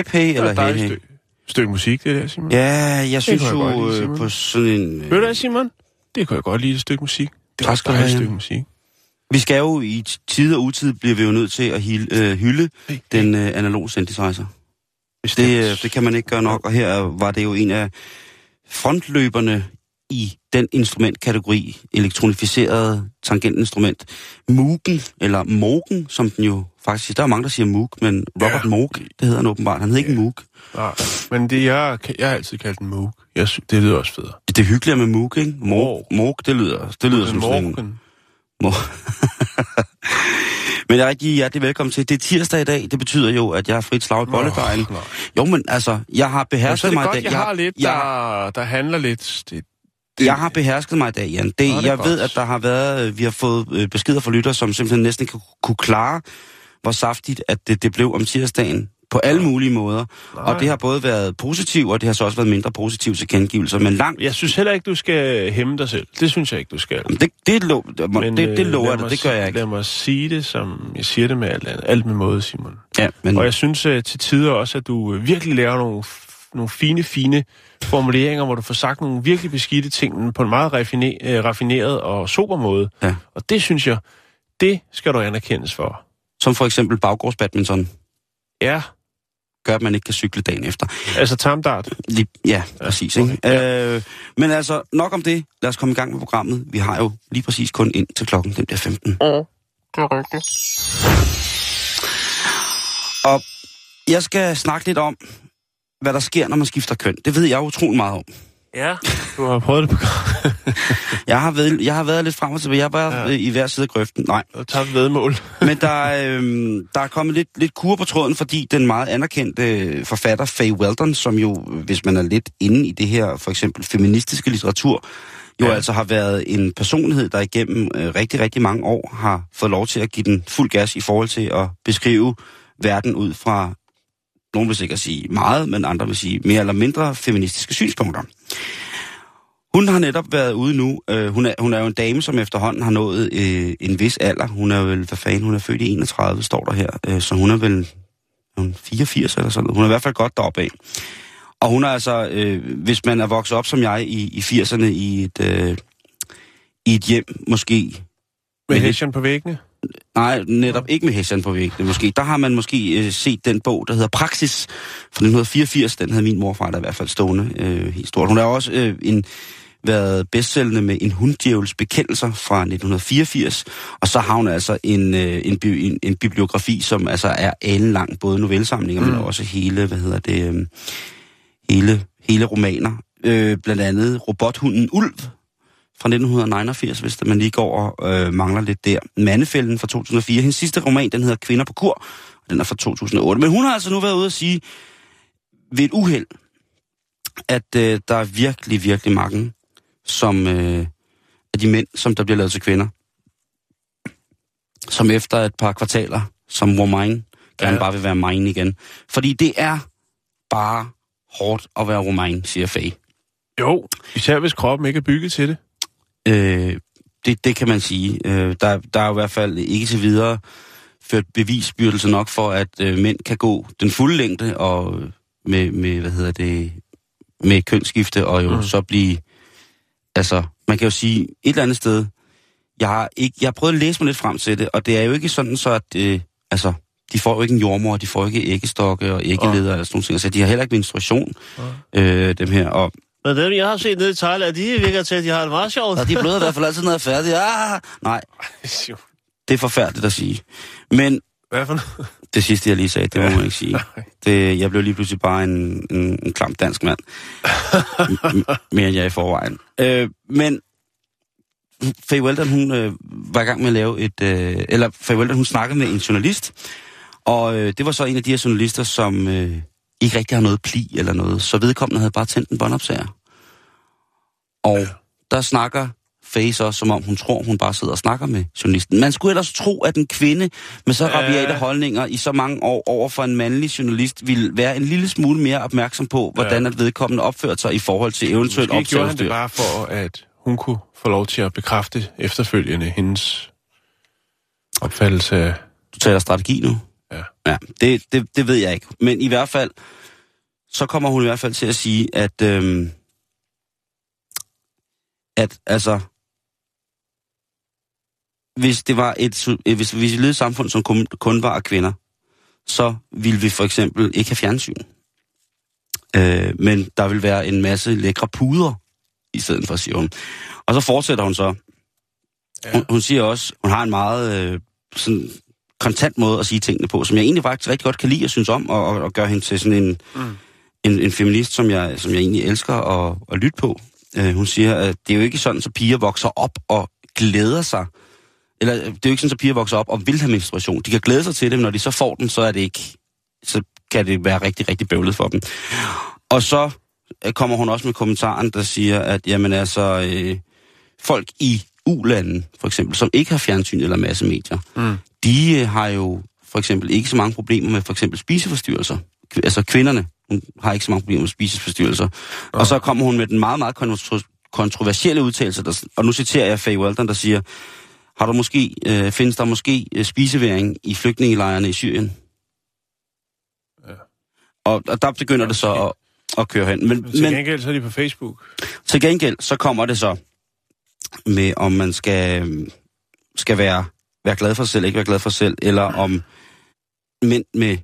Hep, hey, eller et hey, hey. stykke, stykke musik, det der, Simon. Ja, jeg synes jeg jo lide, øh, Simon. på sådan en... Ved du hvad, Simon? Det kunne jeg godt lide, et stykke musik. Det et skal du dejligt have, stykke musik. Vi skal jo i tid og utid, bliver vi jo nødt til at hil, øh, hylde Hey, den øh, analog synthesizer. Det, øh, det kan man ikke gøre nok, og her var det jo en af frontløberne i den instrumentkategori, elektronificeret tangentinstrument. Moogen, eller Mogen, som den jo faktisk... Der er mange, der siger Moog, men Robert Ja. ja. Moog, det hedder han åbenbart. Han hedder ikke Moog. Nej, men det, jeg, jeg har altid kaldt den Moog. Jeg synes, det lyder også federe. Det er hyggeligere med Moog, ikke? Moog, Moog. Det lyder, det lyder som sådan en... Men jeg er rigtig hjertelig velkommen til. Det er tirsdag i dag. Det betyder jo, at jeg har frit slag i bolledejen. Jo, men altså, jeg har Ja, er behersket det mig godt, i dag. jeg har lidt, jeg, der, der handler lidt... Det, det, jeg har behersket mig i dag, Jan. Det, Nå, det jeg godt. ved, at der har været, øh, vi har fået øh, beskeder fra lytter, som simpelthen næsten ikke kunne, klare, hvor saftigt, at det, det blev om tirsdagen på alle mulige måder. Nej. Og det har både været positivt, og det har så også været mindre positivt til kendegivelser. Men langt, Jeg synes heller ikke, du skal hæmme dig selv. Det synes jeg ikke, du skal. det, det, lo, det, Men, det, det øh, lover jeg det gør jeg ikke. Lad mig sige det, som jeg siger det med alt, andet. alt med måde, Simon. Ja, men, Og jeg synes uh, til tider også, at du virkelig laver nogle, nogle fine, fine formuleringer, hvor du får sagt nogle virkelig beskidte ting på en meget raffine, uh, raffineret og sober måde. Ja. Og det synes jeg, det skal du anerkendes for. som for eksempel baggårdsbadminton. Ja, gør, at man ikke kan cykle dagen efter. altså tamdart. Lige, ja, præcis. Ikke? Øh, men altså, nok om det. Lad os komme i gang med programmet. Vi har jo lige præcis kun ind til klokken, den bliver 15. Ja, det er rigtigt. Og jeg skal snakke lidt om, hvad der sker, når man skifter køn. Det ved jeg utrolig meget om. Ja, du har prøvet det på Jeg har været, jeg har været lidt frem og tilbage. Jeg har været Ja. i hver side af grøften. Nej, og tabt vedmål. men der, er, øhm, der er kommet lidt, lidt kur på tråden, fordi den meget anerkendte øh, forfatter Faye Weldon, som jo, hvis man er lidt inde i det her, for eksempel feministiske litteratur, jo ja. altså har været en personlighed, der igennem øh, rigtig, rigtig mange år har fået lov til at give den fuld gas i forhold til at beskrive verden ud fra, nogen vil sikkert sige meget, men andre vil sige mere eller mindre feministiske synspunkter. Hun har netop været ude nu. Øh, hun, er, hun er jo en dame, som efterhånden har nået øh, en vis alder. Hun er vel, hvad fanden, hun er født i 31, står der her. Øh, så hun er vel hun 84 eller sådan noget. Hun er i hvert fald godt deroppe af. Og hun er altså, øh, hvis man er vokset op som jeg i, i 80'erne i et, øh, i et hjem, måske... Med hæsjen på væggene. Nej, netop ikke med hæsjan på væggene måske. Der har man måske øh, set den bog, der hedder Praxis fra 1984. Den havde min morfar der i hvert fald stående øh, helt stort. Hun har også øh, en, været bestsellende med en hunddjævels bekendelser fra 1984. Og så har hun altså en, øh, en, bi- en, en bibliografi, som altså er alenlang, både novellesamlinger, mm. men også hele, hvad hedder det, øh, hele, hele romaner. Øh, blandt andet Robothunden Ulv fra 1989, hvis man lige går og øh, mangler lidt der. Mandefælden fra 2004. Hendes sidste roman, den hedder Kvinder på kur, og den er fra 2008. Men hun har altså nu været ude at sige ved et uheld, at øh, der er virkelig, virkelig mange som, øh, af de mænd, som der bliver lavet til kvinder, som efter et par kvartaler, som var mine, gerne Ja. bare vil være mine igen. Fordi det er bare hårdt at være romain, siger Faye. Jo, især hvis kroppen ikke er bygget til det. Øh, det, det kan man sige. Øh, der, der er i hvert fald ikke til videre ført bevisbyrdelse nok for, at øh, mænd kan gå den fulde længde og med, med hvad hedder det, med kønsskifte og jo Mm. så blive, altså, man kan jo sige et eller andet sted, jeg har, ikke, jeg har prøvet at læse mig lidt frem til det, og det er jo ikke sådan så, at øh, altså, de får jo ikke en jordmor, de får ikke æggestokke og æggeleder og sådan nogle ting, så de har heller ikke menstruation, øh, dem her, og Men dem, jeg har set nede i Thailand, de virker til, at de har det meget sjovt. og de bløder i hvert fald altid, når jeg er færdig. Ah, nej, det er forfærdeligt at sige. Men Hvad for noget? Det sidste, jeg lige sagde, det må Ja. man ikke sige. Det, jeg blev lige pludselig bare en, en, en klam dansk mand. Mere end jeg i forvejen. Øh, men Faye Weldon, hun øh, var i gang med at lave et... Øh, eller Faye Weldon, hun snakkede med en journalist, og øh, det var så en af de her journalister, som øh, ikke rigtig har noget pli eller noget, så vedkommende havde bare tændt en båndopsager. Og der snakker Faye så, som om hun tror, hun bare sidder og snakker med journalisten. Man skulle ellers tro, at en kvinde med så Ja. rabiate holdninger i så mange år over for en mandlig journalist ville være en lille smule mere opmærksom på, hvordan at vedkommende opførte sig i forhold til eventuelt Måske gjorde han det bare for, at hun kunne få lov til at bekræfte efterfølgende hendes opfattelse af... Du taler strategi nu? Ja. Det, det, det ved jeg ikke. Men i hvert fald, så kommer hun i hvert fald til at sige, at, øhm, at altså, hvis det var et, hvis, hvis vi levede et samfund, som kun, kun var af kvinder, så ville vi for eksempel ikke have fjernsyn. Øh, men der vil være en masse lækre puder i stedet for, siger hun. Og så fortsætter hun så. Ja. Hun, hun siger også, hun har en meget øh, sådan kontant måde at sige tingene på, som jeg egentlig faktisk rigtig godt kan lide og synes om, og, og, gøre hende til sådan en, Mm. en, en feminist, som jeg, som jeg egentlig elsker at, at lytte på. Øh, hun siger, at det er jo ikke sådan, så piger vokser op og glæder sig. Eller øh, det er jo ikke sådan, så piger vokser op og vil have menstruation. De kan glæde sig til det, men når de så får den, så er det ikke, så kan det være rigtig, rigtig bøvlet for dem. Og så øh, kommer hun også med kommentaren, der siger, at jamen altså, øh, folk i ulanden, for eksempel, som ikke har fjernsyn eller masse medier, Mm. de øh, har jo for eksempel ikke så mange problemer med for eksempel spiseforstyrrelser. Kv- Altså kvinderne hun har ikke så mange problemer med spiseforstyrrelser. Og så kommer hun med den meget, meget kontro- kontroversielle udtalelse, der, og nu citerer jeg Faye Weldon, der siger, har du måske, øh, findes der måske øh, spiseværing i flygtningelejrene i Syrien? Ja. Og, og der begynder det så at, at køre hen. Men, Men til men gengæld så er de på Facebook. til gengæld, så kommer det så med, om man skal, skal være, være glad for sig selv, ikke være glad for sig selv, eller om mænd med,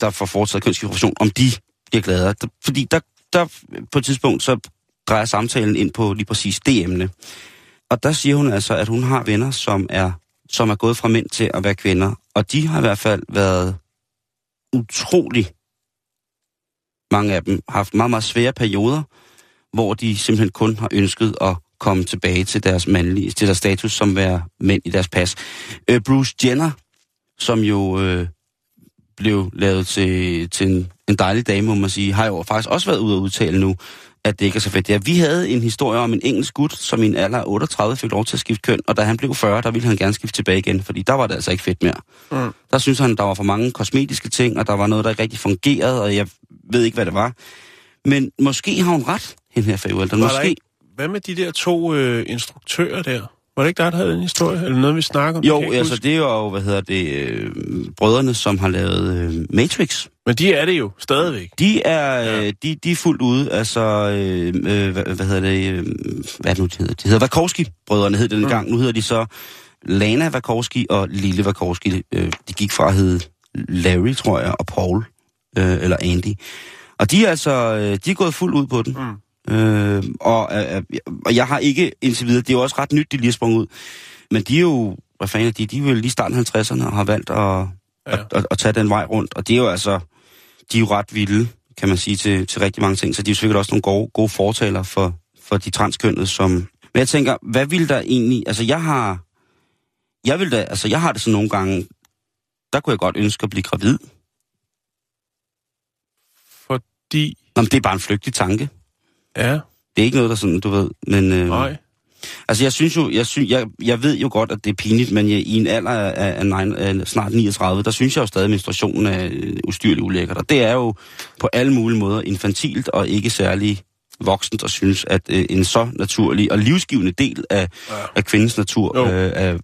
der får foretaget kønsskifteoperation, om de bliver gladere. Fordi der, der på et tidspunkt, så drejer samtalen ind på lige præcis det emne. Og der siger hun altså, at hun har venner, som er, som er gået fra mænd til at være kvinder. Og de har i hvert fald været utrolig mange af dem har haft meget, meget svære perioder, hvor de simpelthen kun har ønsket at komme tilbage til deres mandlige, til deres status som være mænd i deres pas. Øh, Bruce Jenner, som jo øh, blev lavet til, til en, en dejlig dame, må man sige, har jo faktisk også været ude at udtale nu, at det ikke er så fedt. Ja, vi havde en historie om en engelsk gut, som i en alder af 38 fik lov til at skifte køn, og da han blev 40, der ville han gerne skifte tilbage igen, fordi der var det altså ikke fedt mere. Mm. Der synes han, der var for mange kosmetiske ting, og der var noget, der ikke rigtig fungerede, og jeg ved ikke, hvad det var. Men måske har hun ret, hende her Faye Weldon. Måske. ikke, hvad med de der to øh, instruktører der? Var det ikke der, der havde en historie? Eller noget, vi snakker om? Jo, altså huske. det er jo, hvad hedder det, øh, brødrene, som har lavet øh, Matrix. Men de er det jo stadigvæk. De er, Ja. øh, de, de er fuldt ude, altså, øh, øh, hvad, hvad hedder det, øh, hvad er det nu, de hedder? De hedder Vakovski-brødrene, hed det Mm. gang. Nu hedder de så Lana Vakovski og Lille Vakovski. Øh, de gik fra at hedde Larry, tror jeg, og Paul, øh, eller Andy. Og de er altså, øh, de er gået fuldt ud på den. Mm. Øh, og, øh, og jeg har ikke indtil videre, det er jo også ret nyt, de lige sprunget ud. Men de er jo, hvad fanden er de, de er jo lige starten af 50'erne og har valgt at, ja. at, at, at tage den vej rundt. Og det er jo altså, de er jo ret vilde, kan man sige, til, til rigtig mange ting. Så de er jo sikkert også nogle gode, gode fortaler for, for de transkønnede, som... Men jeg tænker, hvad vil der egentlig... Altså, jeg har... Jeg vil da, altså, jeg har det sådan nogle gange... Der kunne jeg godt ønske at blive gravid. Fordi... Nå, men det er bare en flygtig tanke. Ja, Det er ikke noget, der sådan, du ved... Men, øh, nej. Altså, jeg synes jo, jeg, synes, jeg, jeg ved jo godt, at det er pinligt, men jeg, i en alder af, af, nine, af snart 39, der synes jeg jo stadig, at menstruationen er øh, ustyrlig ulækkert. Og det er jo på alle mulige måder infantilt og ikke særlig voksent at synes, at øh, en så naturlig og livsgivende del af, Ja. af kvindens natur Jo. øh, er,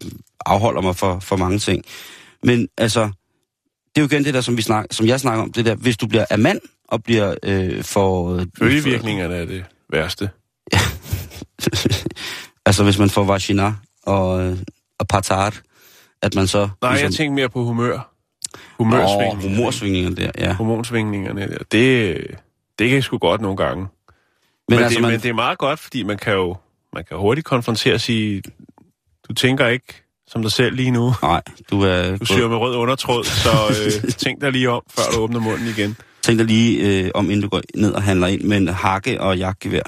afholder mig for, for mange ting. Men altså, det er jo igen det der, som, vi snak, som jeg snakker om, det der, hvis du bliver af mand og bliver øh, for... Følgevirkningerne er det værste. altså, hvis man får vagina og, øh, og patart, at man så... Nej, jeg tænker mere på humør. Åh, humorsvingningerne der, ja. Hormonsvingningerne der. Det, det kan sgu godt nogle gange. Men, men, altså, det, man, men det er meget godt, fordi man kan jo man kan hurtigt konfrontere og sige, du tænker ikke som dig selv lige nu. Nej, du er... Du syr med rød undertråd, så øh, tænk dig lige om, før du åbner munden igen. Tænk dig lige øh, om, inden du går ned og handler ind med en hakke og jagtgevær.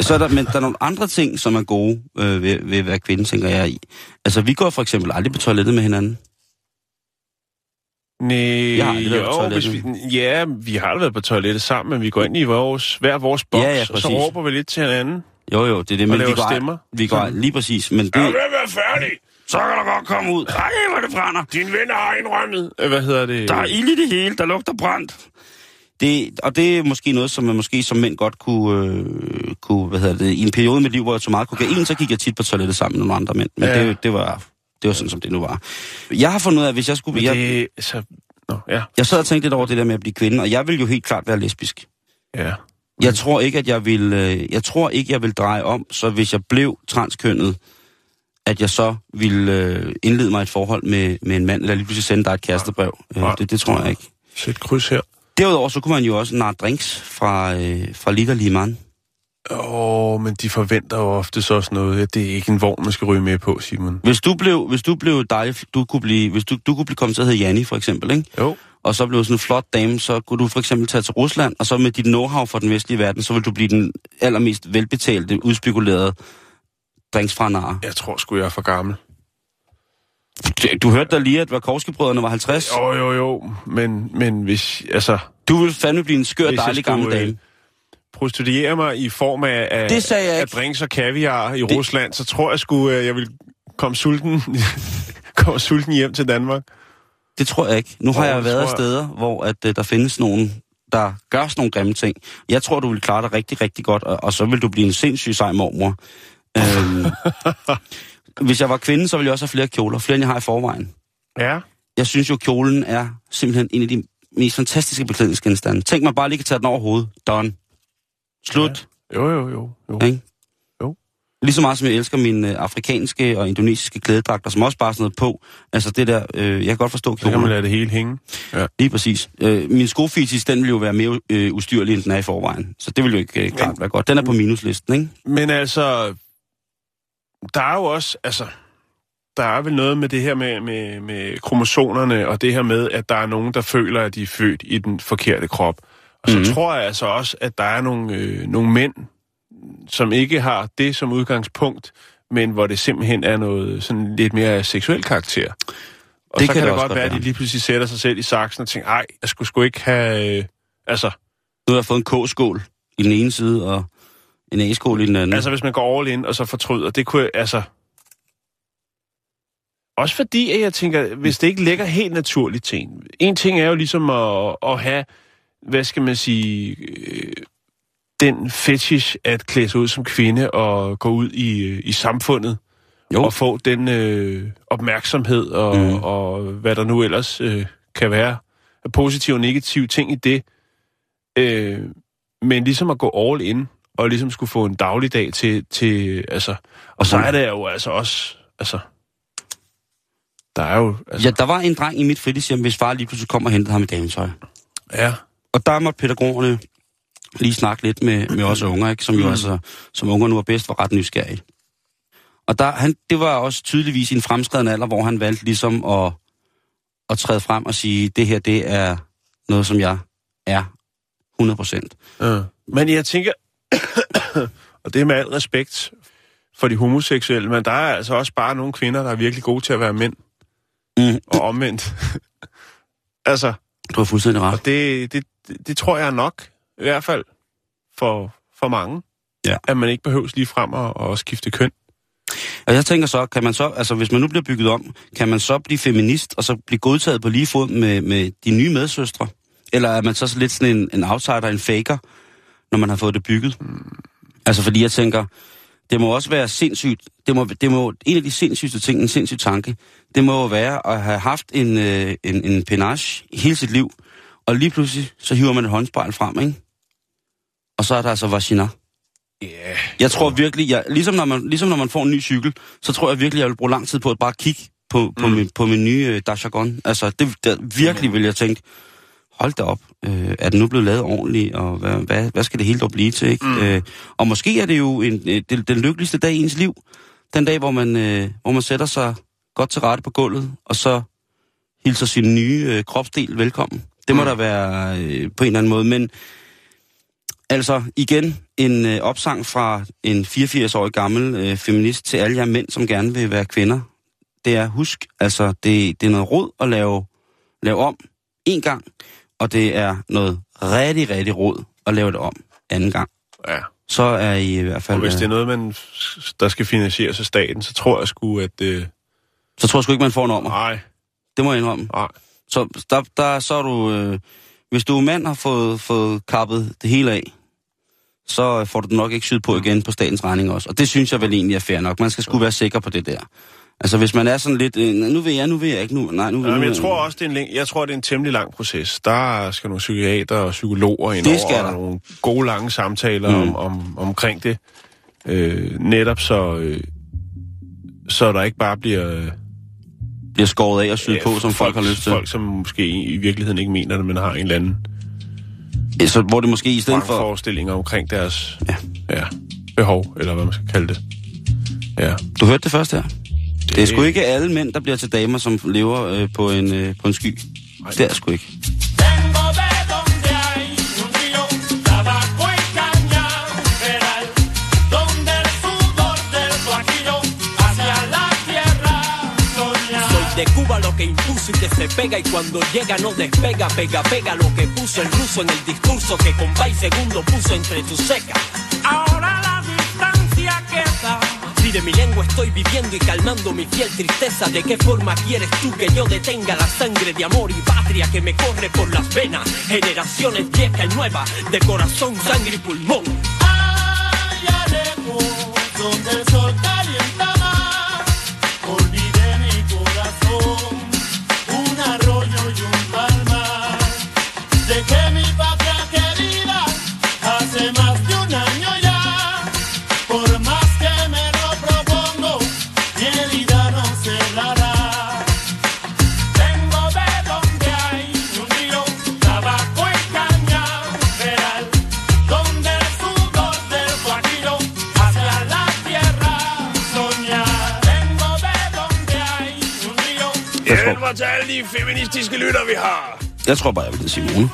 Så er der, men der er nogle andre ting, som er gode øh, ved, ved at være kvinde, tænker jeg i. Altså, vi går for eksempel aldrig på toilettet med hinanden. Nej, Jeg har aldrig jo, toilettet. hvis vi, ja, vi har da været på toilettet sammen, men vi går ind i vores, hver vores boks, Ja, ja, og så præcis. råber vi lidt til hinanden. Jo, jo, det er det, men vi laver går, stemmer. vi går lige præcis, men det, ved at være færdig. så kan der godt komme ud. Ej, hvor det brænder. Din ven har indrømmet. Øh, Hvad hedder det? Der er ild i det hele, der lugter brændt. Det, og det er måske noget, som man måske som mænd godt kunne, øh, kunne hvad hedder det, i en periode i mit liv, hvor jeg tog meget kokain, så gik jeg tit på toilettet sammen med nogle andre mænd. Men Ja. det, det, var, det var sådan, som det nu var. Jeg har fundet ud af, at hvis jeg skulle... Men Jeg, det, så, nå, ja, jeg sad og tænkte lidt over det der med at blive kvinde, og jeg vil jo helt klart være lesbisk. ja. Jeg tror ikke, at jeg vil, øh, jeg tror ikke, jeg vil dreje om, så hvis jeg blev transkønnet, at jeg så ville øh, indlede mig et forhold med, med en mand, eller lige pludselig sende dig et kærestebrev. Øh, Nej. det, det tror jeg ikke. Sæt kryds her. Derudover så kunne man jo også narre drinks fra, øh, fra Liter Liman. Åh, oh, men de forventer jo ofte så også noget. at Det er ikke en vogn, man skal ryge med på, Simon. Hvis du blev, hvis du blev dejlig, du kunne blive, hvis du, du kunne blive kommet til at hedde Janni for eksempel, ikke? Jo. og så blev sådan en flot dame, så kunne du for eksempel tage til Rusland, og så med dit know-how fra den vestlige verden, så vil du blive den allermest velbetalte, udspekulerede drinks fra nar. Jeg tror sgu, jeg er for gammel. Du hørte da lige, at Varkovski-brødrene var 50. Jo, jo, jo. Men, men hvis, altså, Du vil fandme blive en skør, dejlig gammel øh, dame. prostituere mig i form af, af, Det sagde jeg af drinks og kaviar i Det- Rusland, så tror jeg sgu, øh, jeg vil komme sulten, komme sulten hjem til Danmark. Det tror jeg ikke. Nu har Åh, jeg været jeg. steder, hvor at, uh, der findes nogen, der gør sådan nogle grimme ting. Jeg tror, du vil klare dig rigtig, rigtig godt, og, og så vil du blive en sindssyg sej mormor. Øhm, hvis jeg var kvinde, så ville jeg også have flere kjoler. Flere, end jeg har i forvejen. Ja. Jeg synes jo, kjolen er simpelthen en af de mest fantastiske beklædningsgenstande. Tænk mig bare lige kan tage den over hovedet. Done. Slut. Jo, jo, jo. jo. Ja. Ikke? Jo. Lige så meget som jeg elsker mine øh, afrikanske og indonesiske klædedragter, som også bare sådan noget på. Altså det der, øh, jeg kan godt forstå Så kan man kjolen. lade det hele hænge. Lige præcis. Øh, min skofetis, den vil jo være mere øh, ustyrlig, end den er i forvejen. Så det vil jo ikke øh, klart være godt. Den er på minuslisten, ikke? Men altså, der er jo også, altså, der er vel noget med det her med, med, med kromosonerne, og det her med, at der er nogen, der føler, at de er født i den forkerte krop. Og så mm. tror jeg altså også, at der er nogle, øh, nogle mænd, som ikke har det som udgangspunkt, men hvor det simpelthen er noget sådan lidt mere seksuel karakter. Og Det så kan kan det det godt være, at de lige pludselig sætter sig selv i saksen og tænker, ej, jeg skulle sgu ikke have... Øh, altså, Nu har jeg fået en K-skål i den ene side, og en A-skål i den anden. Altså, hvis man går all in og så fortryder, det kunne jeg, altså... Også fordi, at jeg tænker, hvis det ikke ligger helt naturligt til en. En ting er jo ligesom at, at have, hvad skal man sige, øh, den fetish at klæde sig ud som kvinde og gå ud i, øh, i samfundet jo, og få den øh, opmærksomhed og, mm. og hvad der nu ellers øh, kan være af positive og negative ting i det. Øh, men ligesom at gå all in og ligesom skulle få en dagligdag til, til altså, og så er det jo altså også, altså, der er jo, altså, ja, der var en dreng i mit fritidshjem, hvis far lige pludselig kom og hentede ham i dametøj. ja, Og der måtte pædagogerne lige snakke lidt med, med os unger, ikke? som jo Mm. altså, som unger nu er bedst, var ret nysgerrige. Og der, han, det var også tydeligvis i en fremskreden alder, hvor han valgte ligesom at, at træde frem og sige, det her, det er noget, som jeg er 100 procent. ja. Men jeg tænker, og det er med al respekt for de homoseksuelle, men der er altså også bare nogle kvinder, der er virkelig gode til at være mænd, Mm, og omvendt. altså, du har fuldstændig ret. Og det, det, det, det tror jeg nok, i hvert fald for, for mange. Ja. At man ikke behøves lige frem at, at skifte køn. Og jeg tænker så, kan man så, altså hvis man nu bliver bygget om, kan man så blive feminist, og så blive godtaget på lige fod med, med de nye medsøstre? Eller er man så lidt sådan en, en outsider, en faker, når man har fået det bygget? Mm. Altså fordi jeg tænker, det må også være sindssygt, det må, det må, en af de sindssygste ting, en sindssyg tanke, det må jo være at have haft en, øh, en, en penage hele sit liv, og lige pludselig, så hiver man et håndspejl frem, ikke? Og så er der altså vagina. Yeah. Jeg tror virkelig, jeg, ligesom, når man, ligesom når man får en ny cykel, så tror jeg virkelig, jeg vil bruge lang tid på at bare kigge på, på, Mm. min, på min nye øh, Dashagon. Altså, det, det, virkelig vil jeg tænke, hold da op, øh, er den nu blevet lavet ordentligt, og hvad, hvad, hvad skal det hele dog blive til, ikke? Mm. Øh, og måske er det jo en, øh, den, den lykkeligste dag i ens liv, den dag, hvor man, øh, hvor man sætter sig godt til rette på gulvet, og så hilser sin nye øh, kropsdel velkommen. Det må Mm. der være øh, på en eller anden måde, men altså igen en øh, opsang fra en 84-årig gammel øh, feminist til alle jer mænd, som gerne vil være kvinder. Det er, husk, altså det, det er noget råd at lave, lave om en gang, og det er noget rigtig, rigtig råd at lave det om anden gang. Ja. Så er I i hvert fald... Og hvis øh, det er noget, man, der skal finansieres af staten, så tror jeg sgu, at... Øh, Så tror jeg sgu ikke, man får en om. nej, Det må jeg indrømme. nej. Så der, der så er du... Øh, hvis du er mand har fået, fået kappet det hele af, så får du det nok ikke syet på igen på statens regning også. Og det synes jeg vel egentlig er fair nok. Man skal sgu være sikker på det der. Altså hvis man er sådan lidt, øh, nu vil jeg, nu vil jeg ikke, nu, nej, nu vil Ja, men vil jeg tror også, det er en, læng- jeg tror, det er en temmelig lang proces. Der skal nogle psykiater og psykologer ind over, der. og nogle gode lange samtaler Mm. om, om, omkring det. Øh, netop så, øh, så der ikke bare bliver... Øh, bliver skåret af og syet på, som folk, har lyst til. Folk, som måske i virkeligheden ikke mener det, men har en eller anden Ja, Så hvor det måske i stedet for... forestillinger omkring deres Ja. ja, behov, eller hvad man skal kalde det. Ja. Du hørte det først her. Det er sgu ikke alle mænd, der bliver til damer, som lever øh, på, en, øh, på en sky. Det er sgu ikke. De donde hay un río, tabaco y caña federal, donde el sudor del guajiro hacia la tierra soñar. Soy de Cuba lo que impuso y que se pega y cuando llega no despega, pega, pega lo que puso el ruso en el discurso que con y segundo puso entre tus secas. Queda. Si de mi lengua estoy viviendo y calmando mi fiel tristeza, ¿de qué forma quieres tú que yo detenga la sangre de amor y patria que me corre por las venas? Generaciones vieja y nueva, de corazón, sangre y pulmón. Allá lejos, donde el sol Mig til alle de feministiske lytter, vi har. Jeg tror bare, jeg vil hedde Simone.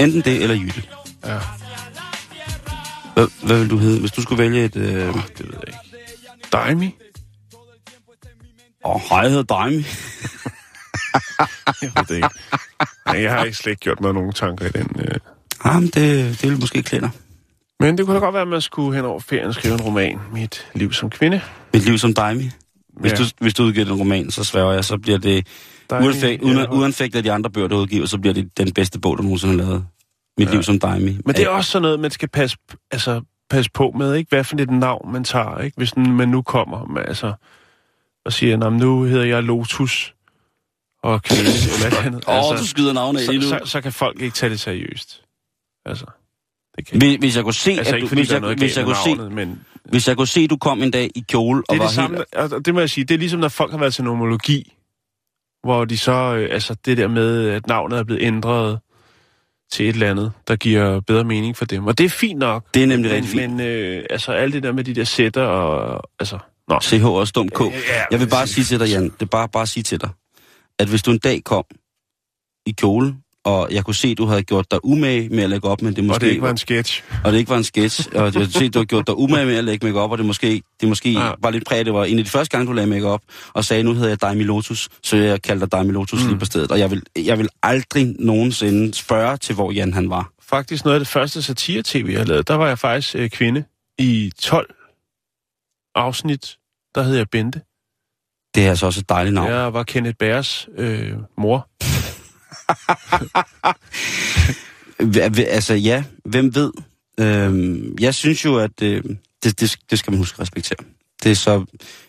Enten det eller Jytte. Ja. Hvad, hvad vil du hedde, hvis du skulle vælge et... Øh... Det ved jeg ikke. Daimi? Åh, hej, jeg hedder Daimi. Jeg ved det ikke. Nej, jeg har ikke slet ikke gjort mig nogen tanker i den. Øh. Ah, men det, det vil måske klæde dig. Men det kunne da godt være, at man skulle hen over ferien skrive en roman. Mit liv som kvinde. Mit liv som Daimi. Hvis, Ja. du, hvis du udgiver en roman, så sværger jeg, så bliver det... Uanfægt, uden, ja. uanfægt af de andre bøger, der udgiver, så bliver det den bedste bog, du nogensinde har lavet. Mit liv som Daimi. Men det er også sådan noget, man skal passe, altså, passe på med, ikke? Hvad for et navn man tager, ikke? Hvis man nu kommer med, altså, og siger, "Nå, men nu hedder jeg Lotus og kvinde, eller andet. Åh, oh, du skyder navnet så, nu. så, så, kan folk ikke tage det seriøst. Altså, det kan Hvis, hvis jeg kunne se, Altså at du, hvis, der jeg, hvis, jeg med kunne se, navnet, men hvis jeg kunne se, at du kom en dag i kjole og det er var det samme, helt... altså, det må jeg sige, det er ligesom, når folk har været til nomologi, hvor de så, øh, altså det der med, at navnet er blevet ændret til et eller andet, der giver bedre mening for dem. Og det er fint nok. Det er nemlig men, rigtig fint. Men øh, altså alt det der med de der sætter og, altså, nå. CH og stum K. Ja, Jeg vil bare sige til dig, Jan, det er bare, bare sige til dig, at hvis du en dag kom i kjole, og jeg kunne se, at du havde gjort dig umage med at lægge op, men det måske Og det ikke var en sketch. og det ikke var en sketch, og jeg kunne se, at du havde gjort dig umage med at lægge make op, og det måske, det måske Ja. var lidt præget. Det var en af de første gange, du lagde make op og sagde, nu hedder jeg Daimi Lotus, så jeg kaldte dig Daimi Lotus mm. lige på stedet. Og jeg vil, jeg vil aldrig nogensinde spørge til, hvor Jan han var. Faktisk noget af det første satire-tv, jeg lavede, der var jeg faktisk øh, kvinde i 12 afsnit. Der hed jeg Bente. Det er altså også et dejligt navn. Jeg var Kenneth Bærs øh, mor. Altså ja, hvem ved? Øhm, jeg synes jo, at øh, det, det, det skal man huske at respektere. Det er så...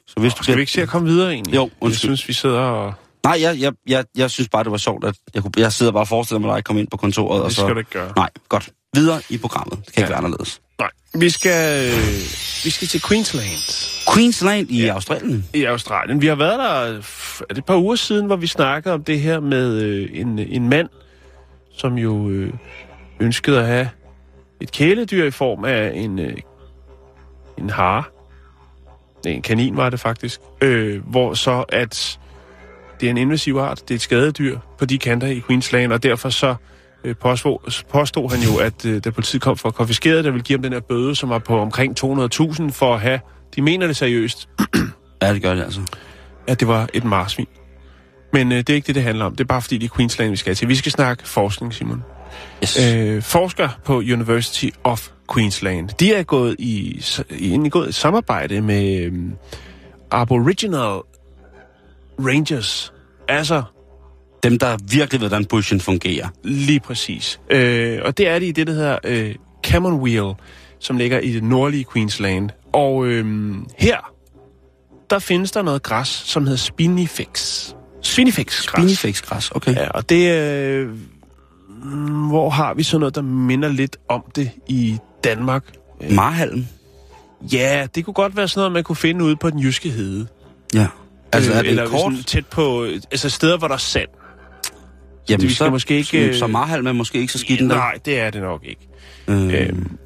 Så hvis du Skal vi ikke se at komme videre egentlig? Jo, Jeg undskyld. synes, vi sidder og... Nej, jeg, jeg, jeg, jeg synes bare, det var sjovt, at jeg, kunne, jeg sidder bare og forestiller mig dig at komme ind på kontoret. og Det så, skal du ikke gøre. Nej, godt. Videre i programmet. Det kan ikke Ja. være anderledes. Nej. Vi skal, øh, vi skal til Queensland Queensland i ja. Australien. i Australien. Vi har været der er det et par uger siden, hvor vi snakkede om det her med øh, en, en mand, som jo øh, ønskede at have et kæledyr i form af en, øh, en hare. Nej, en kanin var det faktisk. Øh, hvor så at det er en invasiv art, det er et skadedyr på de kanter i Queensland, og derfor så øh, påstod, påstod han jo, at øh, da politiet kom for at konfiskere det, ville give ham den her bøde, som var på omkring 200.000 for at have, de mener det seriøst, Ja, det gør det altså. at det var et marsvin. Men øh, det er ikke det, det handler om. Det er bare fordi, det er Queensland, vi skal til. Vi skal snakke forskning, Simon. Yes. Øh, forskere på University of Queensland, de er gået i, i, i gået i samarbejde med øh, Aboriginal Rangers. Altså, Dem, der virkelig ved, hvordan bushen fungerer. Lige præcis. Øh, og det er de i det, der hedder øh, Commonweal, som ligger i det nordlige Queensland. Og øh, her, der findes der noget græs, som hedder Spinifex. Spinifex-græs. Minifix-græs, okay. Ja, og det øh, hvor har vi så noget, der minder lidt om det i Danmark? Marhalm. Ja, det kunne godt være sådan noget, man kunne finde ude på den jyske hede. Ja. Altså, er det Eller kort? sådan tæt på, altså steder, hvor der er sand. Jamen, vi skal måske ikke, Så, så øh, Marhalm er måske ikke så skidt endda. Nej, det er det nok ikke. Øh, Øhm,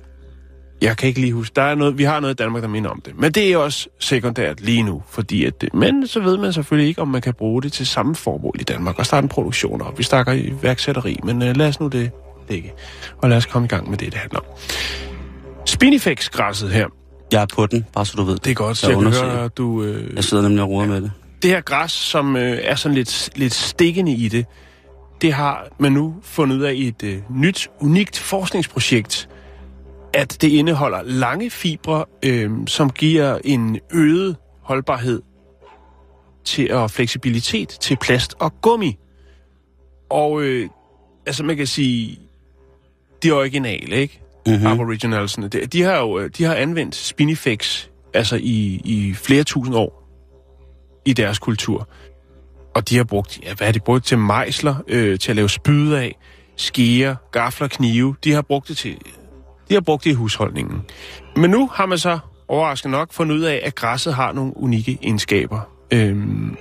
jeg kan ikke lige huske. Der er noget, vi har noget i Danmark, der minder om det. Men det er også sekundært lige nu, fordi at det, men så ved man selvfølgelig ikke, om man kan bruge det til samme formål i Danmark og starte en produktion op. Vi snakker i værksætteri, men uh, lad os nu det ligge. Og lad os komme i gang med det, det handler om. Spinifex-græsset her, jeg er på den, bare så du ved. det er godt, så Jeg jeg kan høre, du... Øh, Jeg sidder nemlig og roder med det. det her græs, som øh, er sådan lidt, lidt stikkende i det, det har man nu fundet ud af i et øh, nyt, unikt forskningsprojekt, at det indeholder lange fibre, øh, som giver en øget holdbarhed til og fleksibilitet til plast og gummi. Og øh, altså man kan sige, de originale, ikke? Mm-hmm. Aboriginalsene, de, de har jo øh, de har anvendt Spinifex altså i, i flere tusind år i deres kultur. Og de har brugt, ja, hvad har de brugt til mejsler, øh, til at lave spyd af, skeer, gafler, knive. De har brugt det til, de har brugt det i husholdningen. Men nu har man så overraskende nok fundet ud af, at græsset har nogle unikke egenskaber. Øhm,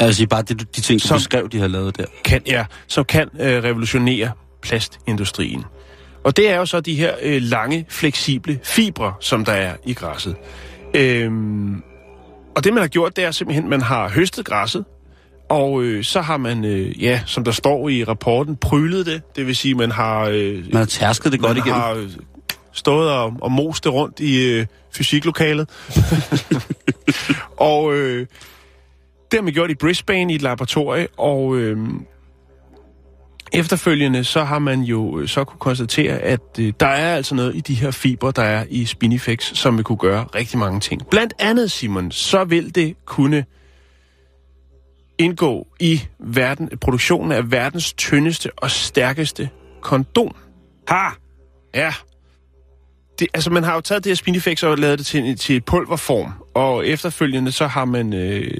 Altså, bare det, du- de ting, du Som- beskrev, de har lavet der. kan, ja, som kan øh, revolutionere plastindustrien. Og det er jo så de her øh, lange, fleksible fibre, som der er i græsset. Øhm, og det man har gjort, det er simpelthen, at man har høstet græsset, og øh, så har man, øh, ja, som der står i rapporten, prylet det. Det vil sige, man har, øh, Man har tærsket det godt man igennem. har øh, stået og, og most det rundt i øh, fysiklokalet. og øh, det har man gjort i Brisbane i et laboratorie, og øh, efterfølgende så har man jo øh, så kunne konstatere, at øh, der er altså noget i de her fiber, der er i Spinifex, som vil kunne gøre rigtig mange ting. Blandt andet, Simon, så vil det kunne indgå i verden, produktionen af verdens tyndeste og stærkeste kondom. Ha! Ja. Det, altså, man har jo taget det her Spinifex og lavet det til, til pulverform, og efterfølgende så har man øh,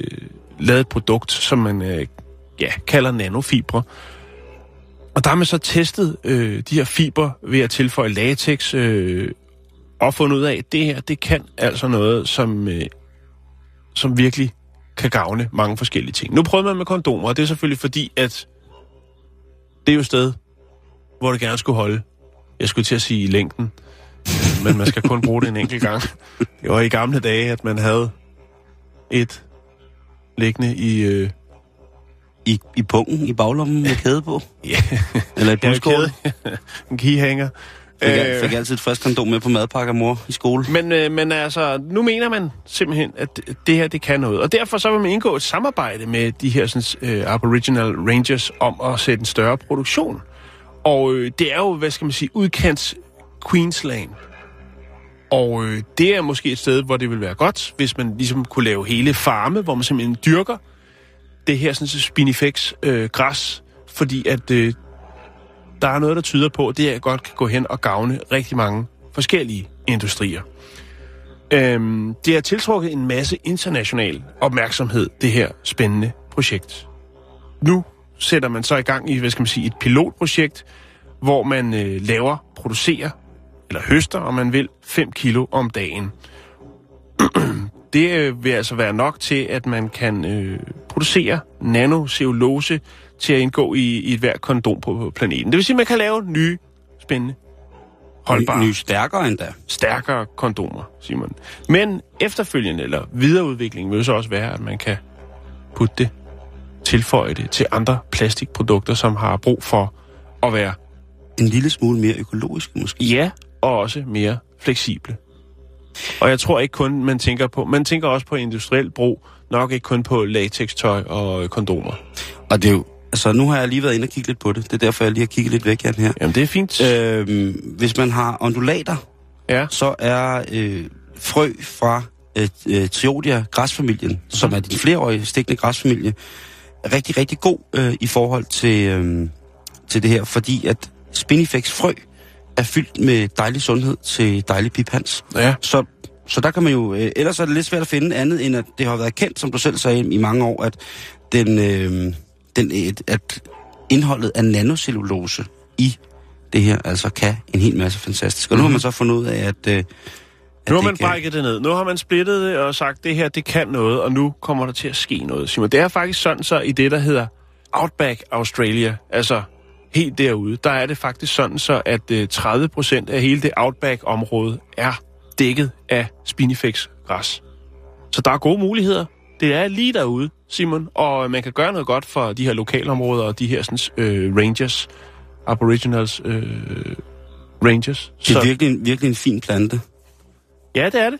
lavet et produkt, som man øh, ja, kalder nanofibre. Og der har man så testet øh, de her fiber ved at tilføje latex, øh, og fundet ud af, at det her, det kan altså noget, som, øh, som virkelig kan gavne mange forskellige ting. Nu prøver man med kondomer, og det er selvfølgelig fordi, at det er jo et sted, hvor det gerne skulle holde. Jeg skulle til at sige i længden, men man skal kun bruge det en enkelt gang. Det var i gamle dage, at man havde et liggende i... Øh, i, I pungen, i baglommen med kæde på. ja, Eller et jeg buskål. en keyhanger. Fik, jeg, Øh, fik altid et frisk kondom med på madpakke af mor i skole. Men, øh, men altså, nu mener man simpelthen, at det- det her, det kan noget. Og derfor så vil man indgå et samarbejde med de her sådan, øh, Aboriginal Rangers om at sætte en større produktion. Og øh, det er jo, hvad skal man sige, udkants Queensland. Og øh, det er måske et sted, hvor det vil være godt, hvis man ligesom kunne lave hele farme, hvor man simpelthen dyrker det her sådan, så spinifex øh, græs, fordi at øh, der er noget, der tyder på, at det her godt kan gå hen og gavne rigtig mange forskellige industrier. Øhm, det har tiltrukket en masse international opmærksomhed, det her spændende projekt. Nu sætter man så i gang i, hvad skal man sige, et pilotprojekt, hvor man øh, laver, producerer, eller høster, om man vil, 5 kilo om dagen. Det øh, vil altså være nok til, at man kan øh, producere nanocellulose til at indgå i, i et hvert kondom på, planeten. Det vil sige, at man kan lave nye, spændende, holdbare, Ny, ny stærkere endda. stærkere kondomer, Simon. Men efterfølgende, eller videreudvikling, vil så også være, at man kan putte det tilføje det til andre plastikprodukter, som har brug for at være En lille smule mere økologisk måske. ja, og også mere fleksible. Og jeg tror ikke kun, man tænker på, man tænker også på industriel brug, nok ikke kun på latextøj og øh, kondomer. Og det er jo, altså nu har jeg lige været inde og kigge lidt på det. Det er derfor, jeg lige har kigget lidt væk, her. Jamen, det er fint. Øhm, hvis man har undulater, ja. så er øh, frø fra øh, øh, Triodia græsfamilien, som er din flereårige stikkende græsfamilie, rigtig, rigtig god øh, i forhold til, øh, til det her, fordi at Spinifex frø er fyldt med dejlig sundhed til dejlig piphans. Ja. Så, så der kan man jo... Øh, ellers er det lidt svært at finde andet, end at det har været kendt, som du selv sagde, i mange år, at, den, øh, den, et, at indholdet af nanocellulose i det her altså kan en hel masse fantastisk. Og nu har man så fundet ud af, at... Øh, at Nu har man kan- brækket det ned. Nu har man splittet det og sagt, det her, det kan noget, og nu kommer der til at ske noget. Simon, det er faktisk sådan så i det, der hedder Outback Australia, altså helt derude, der er det faktisk sådan så, at øh, 30 procent af hele det Outback-område er dækket af spinifex-græs. Så der er gode muligheder. Det er lige derude, Simon, og man kan gøre noget godt for de her lokalområder og de her sådan, øh, rangers, aboriginals øh, rangers. Det er virkelig, en- virkelig en fin plante. Ja, det er det.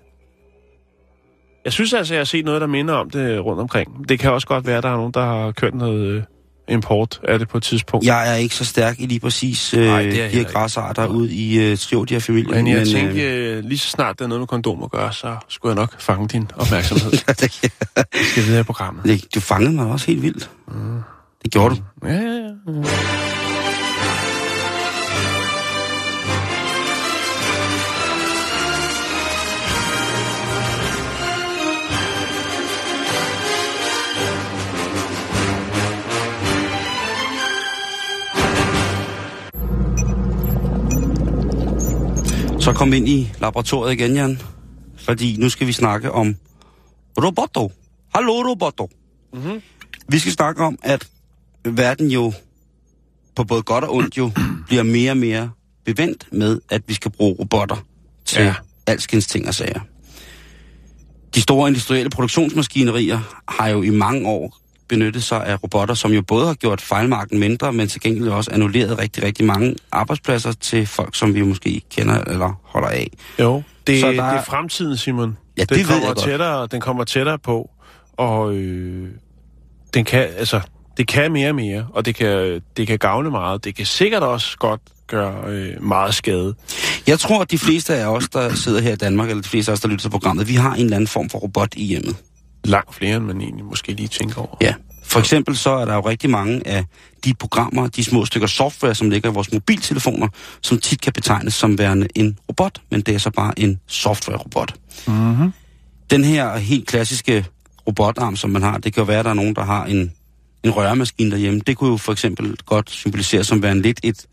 Jeg synes altså, jeg har set noget, der minder om det rundt omkring. Det kan også godt være, at der er nogen, der har kørt noget øh, import af det på et tidspunkt. Jeg er ikke så stærk i lige præcis øh, Nej, de det er her ikke. græsarter ud i øh, Triodia-familien. Men jeg øh, tænker, øh, lige så snart der er noget med kondom at gøre, så skulle jeg nok fange din opmærksomhed. det, Vi skal videre i programmet. det, du fangede mig også helt vildt. Mm. Det gjorde du. Ja, ja, ja. Så kom ind i laboratoriet igen, Jan. Fordi nu skal vi snakke om roboto. Hallo, roboto. Mm-hmm. Vi skal snakke om, at verden jo på både godt og ondt jo bliver mere og mere bevendt med, at vi skal bruge robotter til ja. alskens ting og sager. De store industrielle produktionsmaskinerier har jo i mange år benyttet sig af robotter, som jo både har gjort fejlmarken mindre, men til gengæld også annulleret rigtig, rigtig mange arbejdspladser til folk, som vi måske ikke kender eller holder af. Jo, det, Så der... det er- fremtiden, Simon. Ja, det den ved kommer jeg godt. tættere, Den kommer tættere på, og øh, den kan, altså, det kan mere og mere, og det kan, det kan gavne meget. Det kan sikkert også godt gøre øh, meget skade. Jeg tror, at de fleste af os, der sidder her i Danmark, eller de fleste af os, der lytter til programmet, vi har en eller anden form for robot i hjemmet. Langt flere, end man egentlig måske lige tænker over. Ja. For eksempel så er der jo rigtig mange af de programmer, de små stykker software, som ligger i vores mobiltelefoner, som tit kan betegnes som værende en robot, men det er så bare en software-robot. Mm-hmm. Den her helt klassiske robotarm, som man har, det kan jo være, at der er nogen, der har en, en røremaskine derhjemme. Det kunne jo for eksempel godt symbolisere som værende lidt et,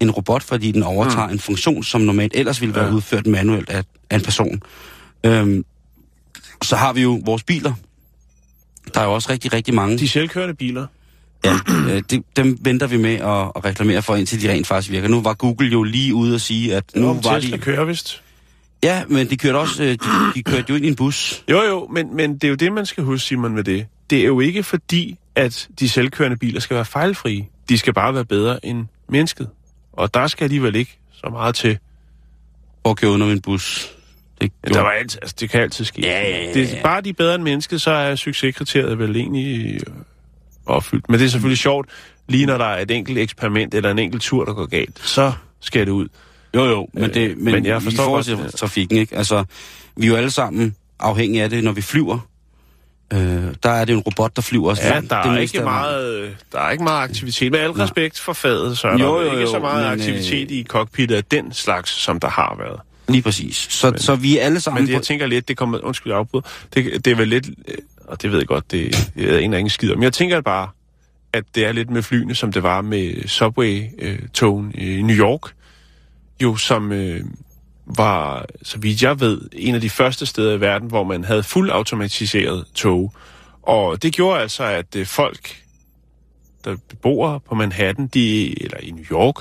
en robot, fordi den overtager mm. en funktion, som normalt ellers ville være ja. udført manuelt af, af en person. Øhm, så har vi jo vores biler. Der er jo også rigtig, rigtig mange. De selvkørende biler. Ja, øh, det, dem venter vi med at, at reklamere for, indtil de rent faktisk virker. Nu var Google jo lige ude og sige, at nu Nu var Tesla de... kører vist. Ja, men de kørte også øh, de, de kørte jo ind i en bus. Jo, jo, men, men det er jo det, man skal huske, Simon, med det. Det er jo ikke fordi, at de selvkørende biler skal være fejlfrie. De skal bare være bedre end mennesket. Og der skal alligevel ikke så meget til. Og køre udenom en bus. Det, Ja, der var altid, altså, det kan altid ske. Ja, ja, ja, Det, bare de er bedre end mennesket, så er succeskriteriet vel egentlig øh, opfyldt. Men det er selvfølgelig sjovt, lige når der er et enkelt eksperiment eller en enkelt tur, der går galt, så skal det ud. Jo, jo, men, det, Øh, men, men jeg i forstår forhold godt, til trafikken, ikke? Altså, vi er jo alle sammen afhængige af det, når vi flyver. Øh, der er det jo en robot, der flyver os Ja, der det er, ikke meget, øh, der er ikke meget aktivitet. Med al respekt for faget, så er der Jo, jo, ikke jo, så meget men, aktivitet øh, i cockpit af den slags, som der har været. Lige præcis. Så, så vi er alle sammen... Men det, jeg tænker lidt, det kommer... Undskyld, jeg afbryder. Det, det er vel lidt... øh, Og det ved jeg godt, det jeg er en ingen skid om. Jeg tænker bare, at det er lidt med flyene, som det var med Subway-togen i New York. Jo, som øh, var, så vidt jeg ved, en af de første steder i verden, hvor man havde fuld automatiseret tog. Og det gjorde altså, at øh, folk, der bor på Manhattan, de, eller i New York,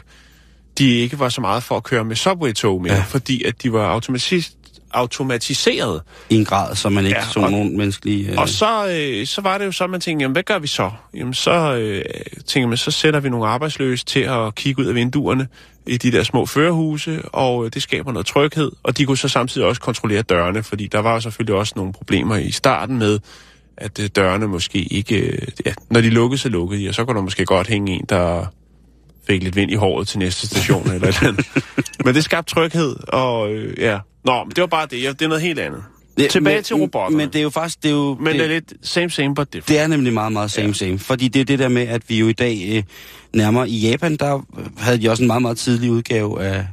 de ikke var så meget for at køre med Subway-tog mere, ja. Fordi at de var automatisk, automatiseret. I en grad, så man ikke Ja, så og- nogen menneskelige... Øh, Og så, øh, så var det jo så, man tænkte, jamen hvad gør vi så? Jamen så øh, tænker man, så sætter vi nogle arbejdsløse til at kigge ud af vinduerne i de der små førerhuse, og øh, det skaber noget tryghed. Og de kunne så samtidig også kontrollere dørene, fordi der var jo selvfølgelig også nogle problemer i starten med, at øh, dørene måske ikke... Øh, ja, når de lukkede, så lukkede de, og så kunne der måske godt hænge en, der fik lidt vind i håret til næste station eller et eller andet. Men det skabte tryghed, og øh, ja. Nå, men det var bare det. Ja, Det er noget helt andet. det- Tilbage men, til robotterne. Men det er jo faktisk... Det er jo, Men det er lidt same, same, but different. Det er nemlig meget, meget same, same. Fordi det er det der med, at vi jo i dag øh, nærmere i Japan, der havde de også en meget, meget tidlig udgave af,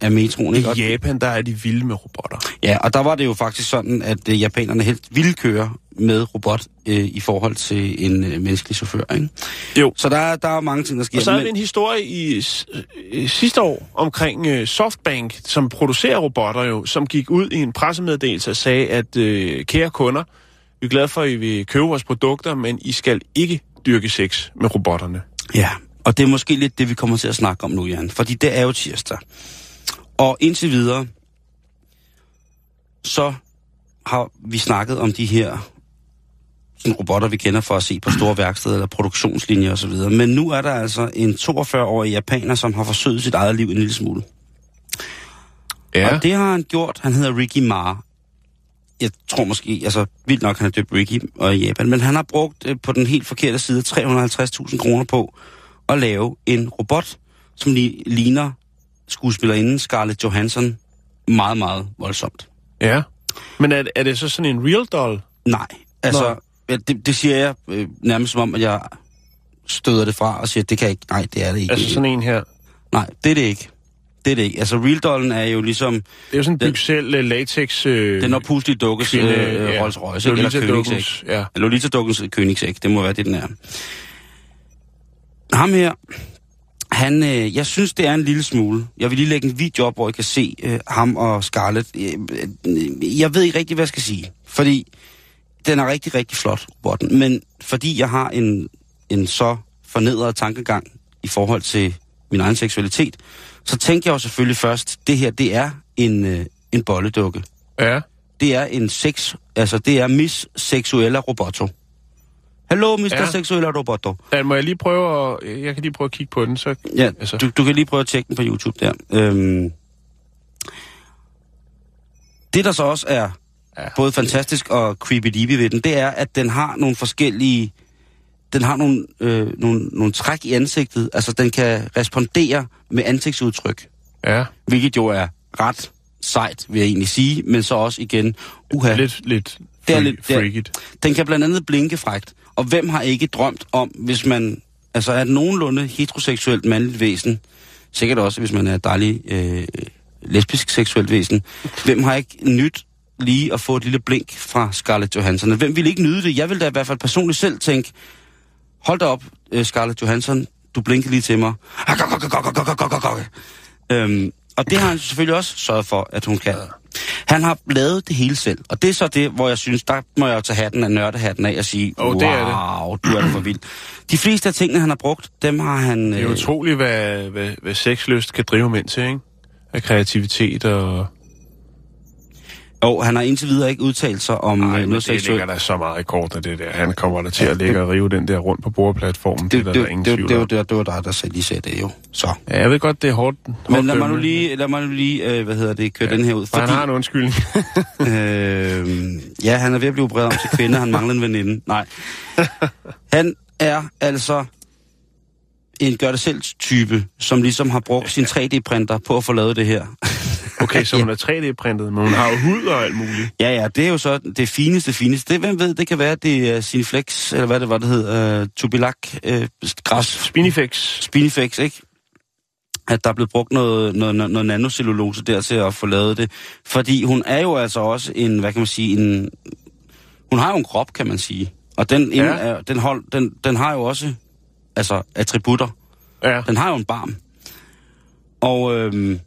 af metroen. Ikke? I Japan, der er de vilde med robotter. Ja, og der var det jo faktisk sådan, at øh, japanerne helst ville køre med robot øh, i forhold til en øh, menneskelig chauffør. Ikke? Jo. Så der, er- der er mange ting, der sker. Og så havde vi en historie i øh, sidste år omkring øh, Softbank, som producerer robotter jo, som gik ud i en pressemeddelelse og sagde, at øh, kære kunder, vi er glade for, at I vil købe vores produkter, men I skal ikke dyrke sex med robotterne. Ja, og det er måske lidt det, vi kommer til at snakke om nu, Jan. Fordi det er jo tirsdag. Og indtil videre, så har vi snakket om de her sådan robotter, vi kender for at se på store værksteder eller produktionslinjer osv. Men nu er der altså en 42-årig japaner, som har forsøgt sit eget liv en lille smule. Ja. Og det har han gjort. Han hedder Ricky Ma. Jeg tror måske, altså vildt nok, han er døbt Ricky og i Japan, men han har brugt øh, på den helt forkerte side 350.000 kroner på at lave en robot, som li- ligner skuespillerinden Scarlett Johansson meget, meget voldsomt. Ja. Men er, er det så sådan en real doll? Nej, altså, ja, det, det siger jeg øh, nærmest som om, at jeg støder det fra og siger, det kan ikke, nej, det er det ikke. Altså sådan en her? Nej, det er det ikke. Det er det ikke. Altså, Real Dollen er jo ligesom Det er jo sådan en bygsel øh, latex... Øh, den opuslige dukkes kvinde, øh, ja. Rolls Royce, ikke? eller Königsegg. ja. Lolita-dukkens Königsegg, det må være det, den er. Ham her, han, øh, jeg synes, det er en lille smule. Jeg vil lige lægge en video op, hvor I kan se øh, ham og Scarlett. Øh, øh, jeg ved ikke rigtig, hvad jeg skal sige. Fordi den er rigtig, rigtig flot, robotten. Men fordi jeg har en, en så fornedret tankegang i forhold til min egen seksualitet, så tænker jeg jo selvfølgelig først, det her, det er en, øh, en bolledukke. Ja. Det er en sex, altså det er Miss Sexuella Roboto. Hallo, Mr. Ja. Sexuella Roboto. ja. Må jeg lige prøve at... Jeg kan lige prøve at kigge på den, så... Ja, altså. du, du kan lige prøve at tjekke den på YouTube der. Øhm, det, der så også er Ja. både fantastisk og creepy deepy ved den, det er, at den har nogle forskellige... Den har nogle, øh, nogle, nogle træk i ansigtet. Altså, den kan respondere med ansigtsudtryk. Ja. Hvilket jo er ret sejt, vil jeg egentlig sige. Men så også igen, uha, Lidt, lidt, Det er lidt- freakigt. Den kan blandt andet blinke frægt. Og hvem har ikke drømt om, hvis man altså er et nogenlunde heteroseksuelt mandligt væsen, sikkert også, hvis man er et dejligt øh, lesbisk seksuelt væsen, hvem har ikke nyt lige at få et lille blink fra Scarlett Johansson? Hvem ville ikke nyde det? Jeg vil da i hvert fald personligt selv tænke, hold da op, øh, Scarlett Johansson, du blinkede lige til mig. Øhm, og det har han selvfølgelig også sørget for, at hun kan. Han har lavet det hele selv, og det er så det, hvor jeg synes, der må jeg tage hatten af nørdehatten af og sige, Åh, wow, det er det. du er for vild. De fleste af tingene, han har brugt, dem har han... Det er øh, utroligt, hvad, hvad, hvad sexlyst kan drive mænd til, ikke? Af kreativitet og... Og han har indtil videre ikke udtalt sig om Nej, øh, noget det ligger seksuelt. der så meget i kort af det der. Han kommer der til at ligge og rive den der rundt på bordplatformen. Det, Det, det, det, er der ingen det, tvivl det, det, det, det var dig, der selv lige sagde det jo. Så. Ja, jeg ved godt, det er hårdt. hårdt Men lad mig nu lige, lad mig nu lige øh, hvad hedder det, køre ja, den her ud. For han har en undskyldning. øh, ja, han er ved at blive opereret om til kvinde, han mangler en veninde. Nej. Han er altså en gør-det-selv-type, som ligesom har brugt sin 3D-printer på at få lavet det her. Okay, så hun er 3D-printet, men hun har jo hud og alt muligt. Ja, ja, det er jo så det fineste, fineste. Det, hvem ved, det kan være, det er Cineflex, eller hvad det var, det hed, uh, Tubilak, uh, græs, Spinifex. Spinifex, ikke? At der er blevet brugt noget, noget, noget, noget nanocellulose der til at få lavet det. Fordi hun er jo altså også en, hvad kan man sige, en... Hun har jo en krop, kan man sige. Og den, ja. er, den, hold, den, den har jo også altså, attributter. Ja. Den har jo en barm. Og øhm,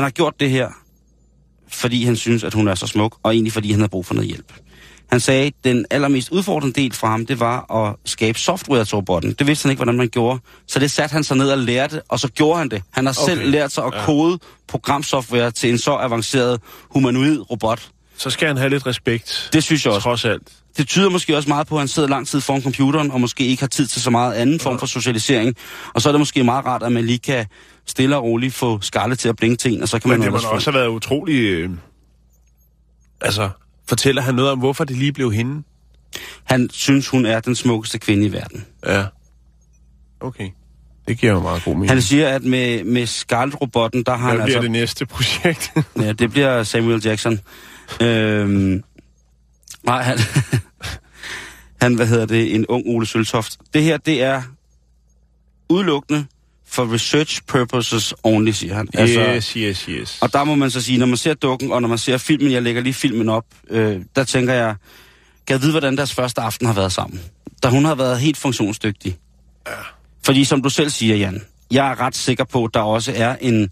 han har gjort det her, fordi han synes, at hun er så smuk, og egentlig fordi han har brug for noget hjælp. Han sagde, at den allermest udfordrende del for ham, det var at skabe software til robotten. Det vidste han ikke, hvordan man gjorde. Så det satte han sig ned og lærte, og så gjorde han det. Han har okay. selv lært sig at kode programsoftware til en så avanceret humanoid robot. Så skal han have lidt respekt. Det synes jeg også. Trods alt. Det tyder måske også meget på, at han sidder lang tid foran computeren, og måske ikke har tid til så meget anden form for socialisering. Og så er det måske meget rart, at man lige kan stille og roligt få skarlet til at blinke til en, og så kan Men man det må også have været utrolig... Øh, altså, fortæller han noget om, hvorfor det lige blev hende? Han synes, hun er den smukkeste kvinde i verden. Ja. Okay. Det giver jo meget god mening. Han siger, at med, med Scarlet-robotten, der har Hvad han bliver altså... det næste projekt? Ja, det bliver Samuel Jackson. Øhm, nej, han, han, hvad hedder det, en ung Ole Søltoft. Det her, det er udelukkende for research purposes only, siger han. yes, yes, yes. Altså, Og der må man så sige, når man ser dukken, og når man ser filmen, jeg lægger lige filmen op, øh, der tænker jeg, kan jeg vide, hvordan deres første aften har været sammen? Da hun har været helt funktionsdygtig. Ja. Fordi som du selv siger, Jan, jeg er ret sikker på, at der også er en,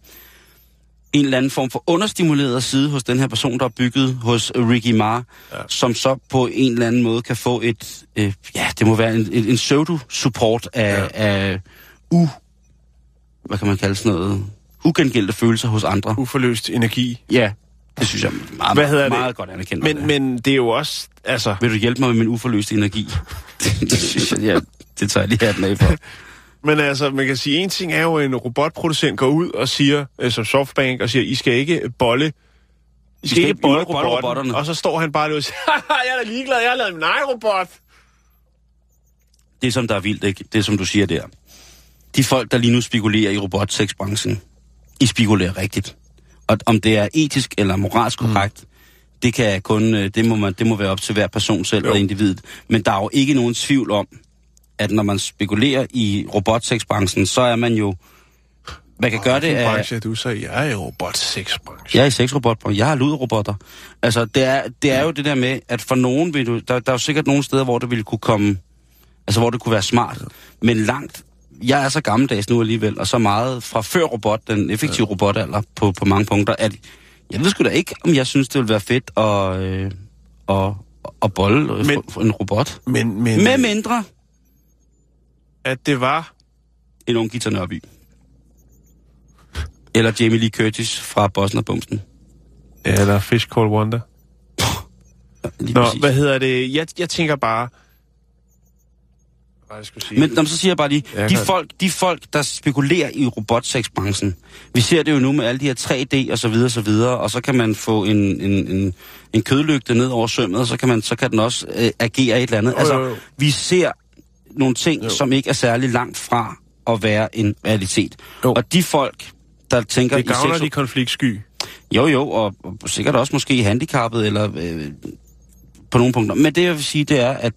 en eller anden form for understimuleret side hos den her person, der er bygget hos Ricky Marr, ja. som så på en eller anden måde kan få et, øh, ja, det må være en, en, en pseudo-support af, ja. af u, hvad kan man kalde sådan noget, ugengældte følelser hos andre. Uforløst energi. Ja, det synes jeg er meget, Hvad hedder det? meget godt anerkendt. Men, men det er jo også... Altså, Vil du hjælpe mig med min uforløste energi? det, det synes jeg, ja, det tager jeg lige hatten af for. men altså, man kan sige, en ting er jo, at en robotproducent går ud og siger, øh, som Softbank, og siger, I skal ikke bolle I skal, skal ikke bolle robotten. robotterne. Og så står han bare og siger, "Haha, jeg er da ligeglad, jeg har lavet min egen robot. Det, som der er vildt, ikke? det som du siger der. De folk, der lige nu spekulerer i robotsexbranchen, I spekulerer rigtigt. Og om det er etisk eller moralsk korrekt, mm. det kan jeg kun, øh, det må, man, det må være op til hver person selv Jo. og individet. Men der er jo ikke nogen tvivl om, at når man spekulerer i robotsexbranchen, så er man jo... Man kan gøre det af... branche, du så jeg er i robotsexbranche. Jeg er i sexrobot, jeg har luderobotter. Altså, det er, det er jo det der med, at for nogen vil du... Der, der er jo sikkert nogle steder, hvor det ville kunne komme... Altså, hvor det kunne være smart. Men langt... Jeg er så gammeldags nu alligevel, og så meget fra før robot, den effektive ja. robotalder, på, på mange punkter, at jeg ved sgu da ikke, om jeg synes, det ville være fedt at, øh, at, at bolle øh, Men- en robot. Men, men Med mindre at det var... en ung Gita Nørby. Eller Jamie Lee Curtis fra Bossen og Bumsen. Eller Fish Wonder. Lige Nå, præcis. hvad hedder det? Jeg, jeg tænker bare... Jeg sige? Men nå, men så siger jeg bare lige, Ja, de folk, de folk, der spekulerer i robotsexbranchen, vi ser det jo nu med alle de her 3D og så videre, og så videre, og så kan man få en, en, en, en kødlygte ned over sømmet, og så kan, man, så kan den også øh, agere et eller andet. Jo, altså, jo, jo. vi ser nogle ting, Jo. som ikke er særlig langt fra at være en realitet. Jo. Og de folk, der tænker det i gavner sexo- de konfliktsky. jo, jo, og, og sikkert også måske handicappet, eller øh, på nogle punkter. Men det, jeg vil sige, det er, at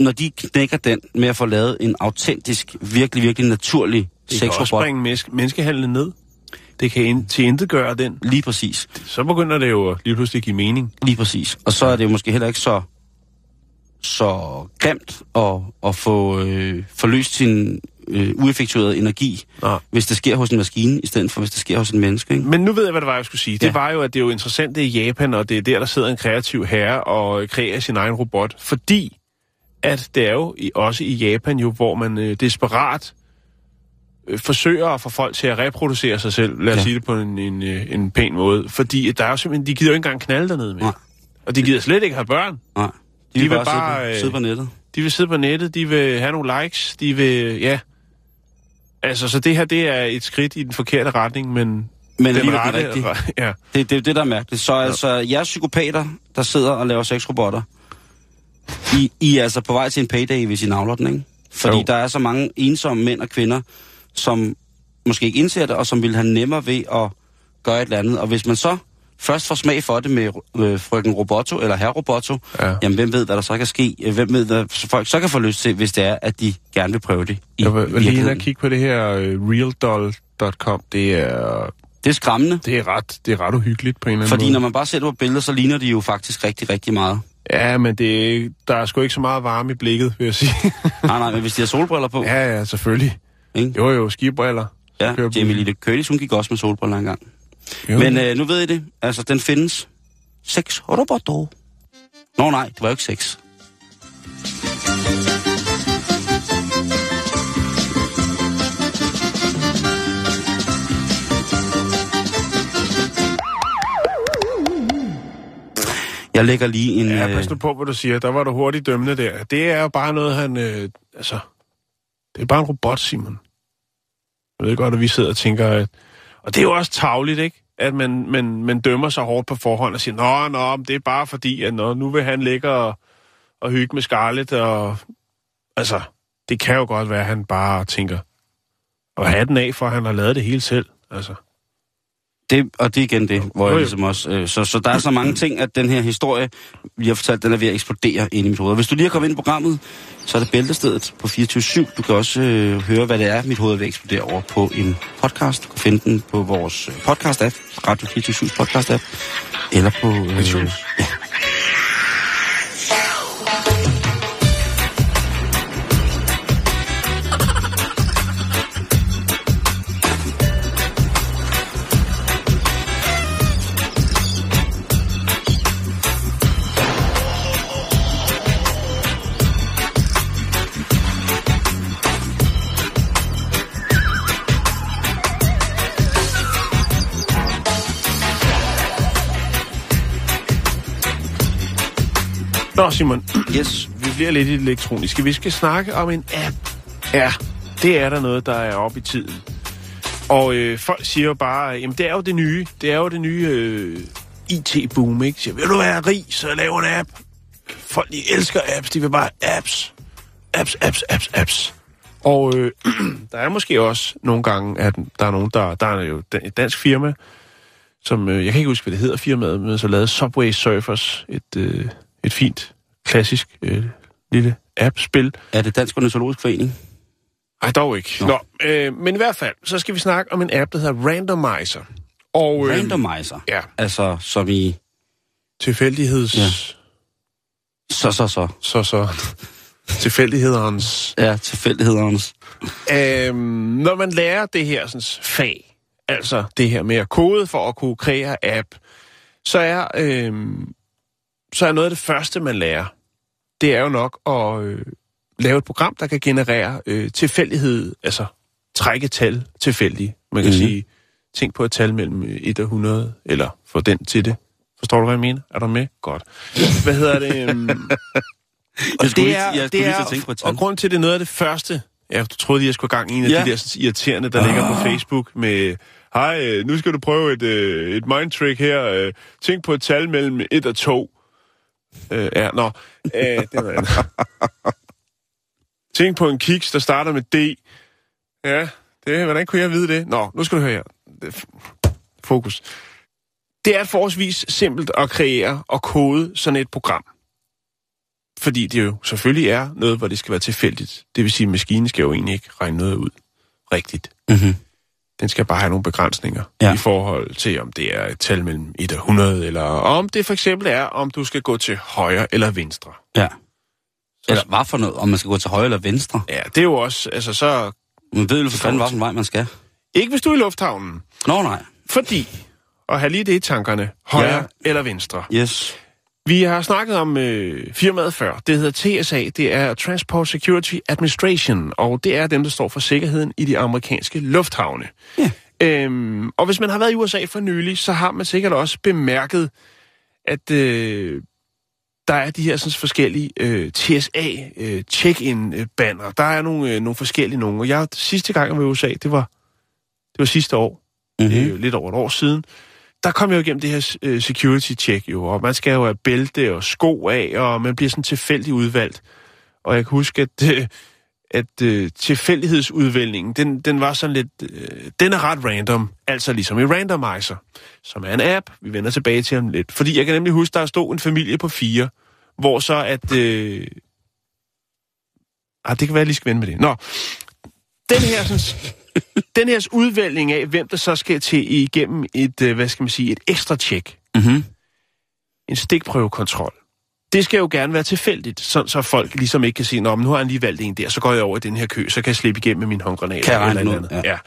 når de knækker den med at få lavet en autentisk, virkelig, virkelig naturlig Det kan også sexrobot, bringe menneske, menneskehandlen ned. Det kan ind, til intet gøre den. lige præcis, Så begynder det jo at lige pludselig give mening. lige præcis. Og så er det jo måske heller ikke så, så grimt at, at få øh, forløst sin øh, ueffektuerede energi, Nå. hvis det sker hos en maskine, i stedet for hvis det sker hos en menneske. Ikke? Men nu ved jeg, hvad det var, jeg skulle sige. Det Ja. var jo, at det er jo interessant, det er i Japan, og det er der, der sidder en kreativ herre og kreerer sin egen robot. Fordi at det er jo også i Japan jo, hvor man øh, desperat øh, forsøger at få folk til at reproducere sig selv. Lad os Ja. sige det på en, en, øh, en pæn måde. Fordi der er jo simpelthen, de gider jo ikke engang knalde dernede med. Nej. Og de gider slet ikke have børn. Nej. De vil bare, sidde, på, øh, sidde på nettet. De vil sidde på nettet, de vil have nogle likes, de vil, ja. Altså, så det her, det er et skridt i den forkerte retning, men Men den rette... rigtige. Ja. Det, det er det, der er mærkeligt. Så altså, jeres psykopater, der sidder og laver sexrobotter, I, I er altså på vej til en payday, hvis I navler den, ikke? Fordi Jo. der er så mange ensomme mænd og kvinder, som måske ikke indser det, og som vil have nemmere ved at gøre et eller andet. Og hvis man så først får smag for det med øh, frøken Roboto eller herr Roboto, Ja. jamen hvem ved, hvad der så kan ske? Øh, Hvem ved, hvad folk så kan få lyst til, hvis det er, at de gerne vil prøve det i Jeg var lige inde og kigge på det her uh, realdoll.com. Det er, Det er skræmmende, det, er ret, det er ret uhyggeligt på en eller anden fordi måde. når man bare ser det på billeder, så ligner de jo faktisk rigtig, rigtig meget. Ja, men det, er- der er sgu ikke så meget varme i blikket, vil jeg sige. Nej, nej, men hvis de har solbriller på, ja, ja, selvfølgelig. ikke? Jo, jo, skibriller. Ja, Jamie. Lee Curtis, hun gik også med solbriller engang. Jo. Men øh, nu ved I det. Altså, den findes. Seks robotter. Nå nej, det var jo ikke sex. Jeg lægger lige en... Ja, øh, pas nu på, hvad du siger. Der var du hurtigt dømmende der. Det er jo bare noget, han... Øh, altså, det er bare en robot, Simon. Jeg ved godt, at vi sidder og tænker... At, og det er jo også tavligt, ikke? At man, man, man dømmer sig hårdt på forhånd og siger, Nå, nå, det er bare fordi, at nå, nu vil han ligge og, og hygge med Scarlett. Og, altså, det kan jo godt være, at han bare tænker... Og have den af, for han har lavet det hele selv. Altså. Det, og det er igen det, hvor jeg ligesom også... Øh, så, så der er så mange ting, at den her historie, vi har fortalt, den er ved at eksplodere ind i mit hoved. Og Hvis du lige har kommet ind i programmet, så er det Bæltestedet på 24-7. Du kan også øh, høre, hvad det er, mit hoved er ved at eksplodere over på en podcast. Du kan finde den på vores øh, podcast-app, Radio 24 podcast-app, eller på... Øh, iTunes. ja. Nå, Simon. Yes. Vi bliver lidt elektroniske. Vi skal snakke om en app. Ja, det er der noget, der er oppe i tiden. Og øh, folk siger jo bare, jamen det er jo det nye. Det er jo det nye øh, IT-boom, ikke? Siger, vil du være rig, så lav en app. Folk, de elsker apps. De vil bare apps. Apps, apps, apps, apps. Og øh, der er måske også nogle gange, at der er nogen, der, der er jo et dansk firma, som, øh, jeg kan ikke huske, hvad det hedder firmaet, men så lavede Subway Surfers, et, øh, et fint, klassisk øh, lille app-spil. Er det Dansk Ornitologisk Forening? Ej, dog ikke. Nå. Nå. Øh, men i hvert fald, så skal vi snakke om en app, der hedder Randomizer. Og, øh, Randomizer. Ja, Altså, som i... tilfældigheds... Ja. Så, så, så. Så, så... tilfældighedernes... Ja, tilfældighedernes. Øhm, når man lærer det her sådan, fag, altså det her med at kode for at kunne kreere app, så er, øhm, så er noget af det første, man lærer, det er jo nok at øh, lave et program, der kan generere øh, tilfældighed, altså trække tal tilfældigt. Man kan mm-hmm. sige, tænk på et tal mellem 1 og 100, eller få den til det. Forstår du, hvad jeg mener? Er du med? Godt. Hvad hedder det? Øhm, og Jeg skulle lige- jeg skulle det lige til er, at tænke på et tal. og grund til, at det er noget af det første, jeg troede, jeg skulle gang i en af Ja. ja. de der sådan, irriterende, der oh. ligger på Facebook med, hej, øh, nu skal du prøve et, øh, et mind trick her. Øh, tænk på et tal mellem 1 og 2. Øh, ja, nå. Øh, det var andet. Tænk på en kiks, der starter med D. Ja, det, hvordan kunne jeg vide det? Nå, nu skal du høre her. Fokus. Det er forholdsvis simpelt at kreere og kode sådan et program. Fordi det jo selvfølgelig er noget, hvor det skal være tilfældigt. Det vil sige, at maskinen skal jo egentlig ikke regne noget ud rigtigt. Mm-hmm. Den skal bare have nogle begrænsninger Ja. i forhold til, om det er et tal mellem 1 og 100, eller om det for eksempel er, om du skal gå til højre eller venstre. Ja. Eller hvad for noget? Om man skal gå til højre eller venstre? Ja, det er jo også, altså så... Man ved jo for fanden, hvilken vej man skal. Ikke hvis du er i lufthavnen, Nå nej. fordi, og have lige det i tankerne, højre ja. eller venstre. Yes. Vi har snakket om øh, firmaet før. Det hedder TSA, det er Transport Security Administration, og det er dem, der står for sikkerheden i de amerikanske lufthavne. Ja. Øhm, og hvis man har været i USA for nylig, så har man sikkert også bemærket, at øh, der er de her sådan, forskellige øh, TSA øh, check-in-banner. Der er nogle, øh, nogle forskellige nogle. Og jeg sidste gang, jeg var i USA, det var, det var sidste år. Mm-hmm. Det er jo lidt over et år siden. Der kom jeg jo igennem det her øh, security check jo, og man skal jo have bælte og sko af, og man bliver sådan tilfældigt udvalgt. Og jeg kan huske, at, øh, at øh, tilfældighedsudvælgningen, den, den var sådan lidt, øh, den er ret random, altså ligesom i Randomizer, som er en app, vi vender tilbage til om lidt. Fordi jeg kan nemlig huske, der stod en familie på fire, hvor så at... Øh, ah, det kan være, at jeg lige skal vende med det. Nå, den her, sådan, den her udvælgning af, hvem der så skal til igennem et, øh, hvad skal man sige, et ekstra tjek, Mm-hmm. en stikprøvekontrol. Det skal jo gerne være tilfældigt, så, så folk ligesom ikke kan sige, Nå, men nu har han lige valgt en der, så går jeg over i den her kø, så kan jeg slippe igennem med min håndgranat. Kan eller ud, andet. Ja.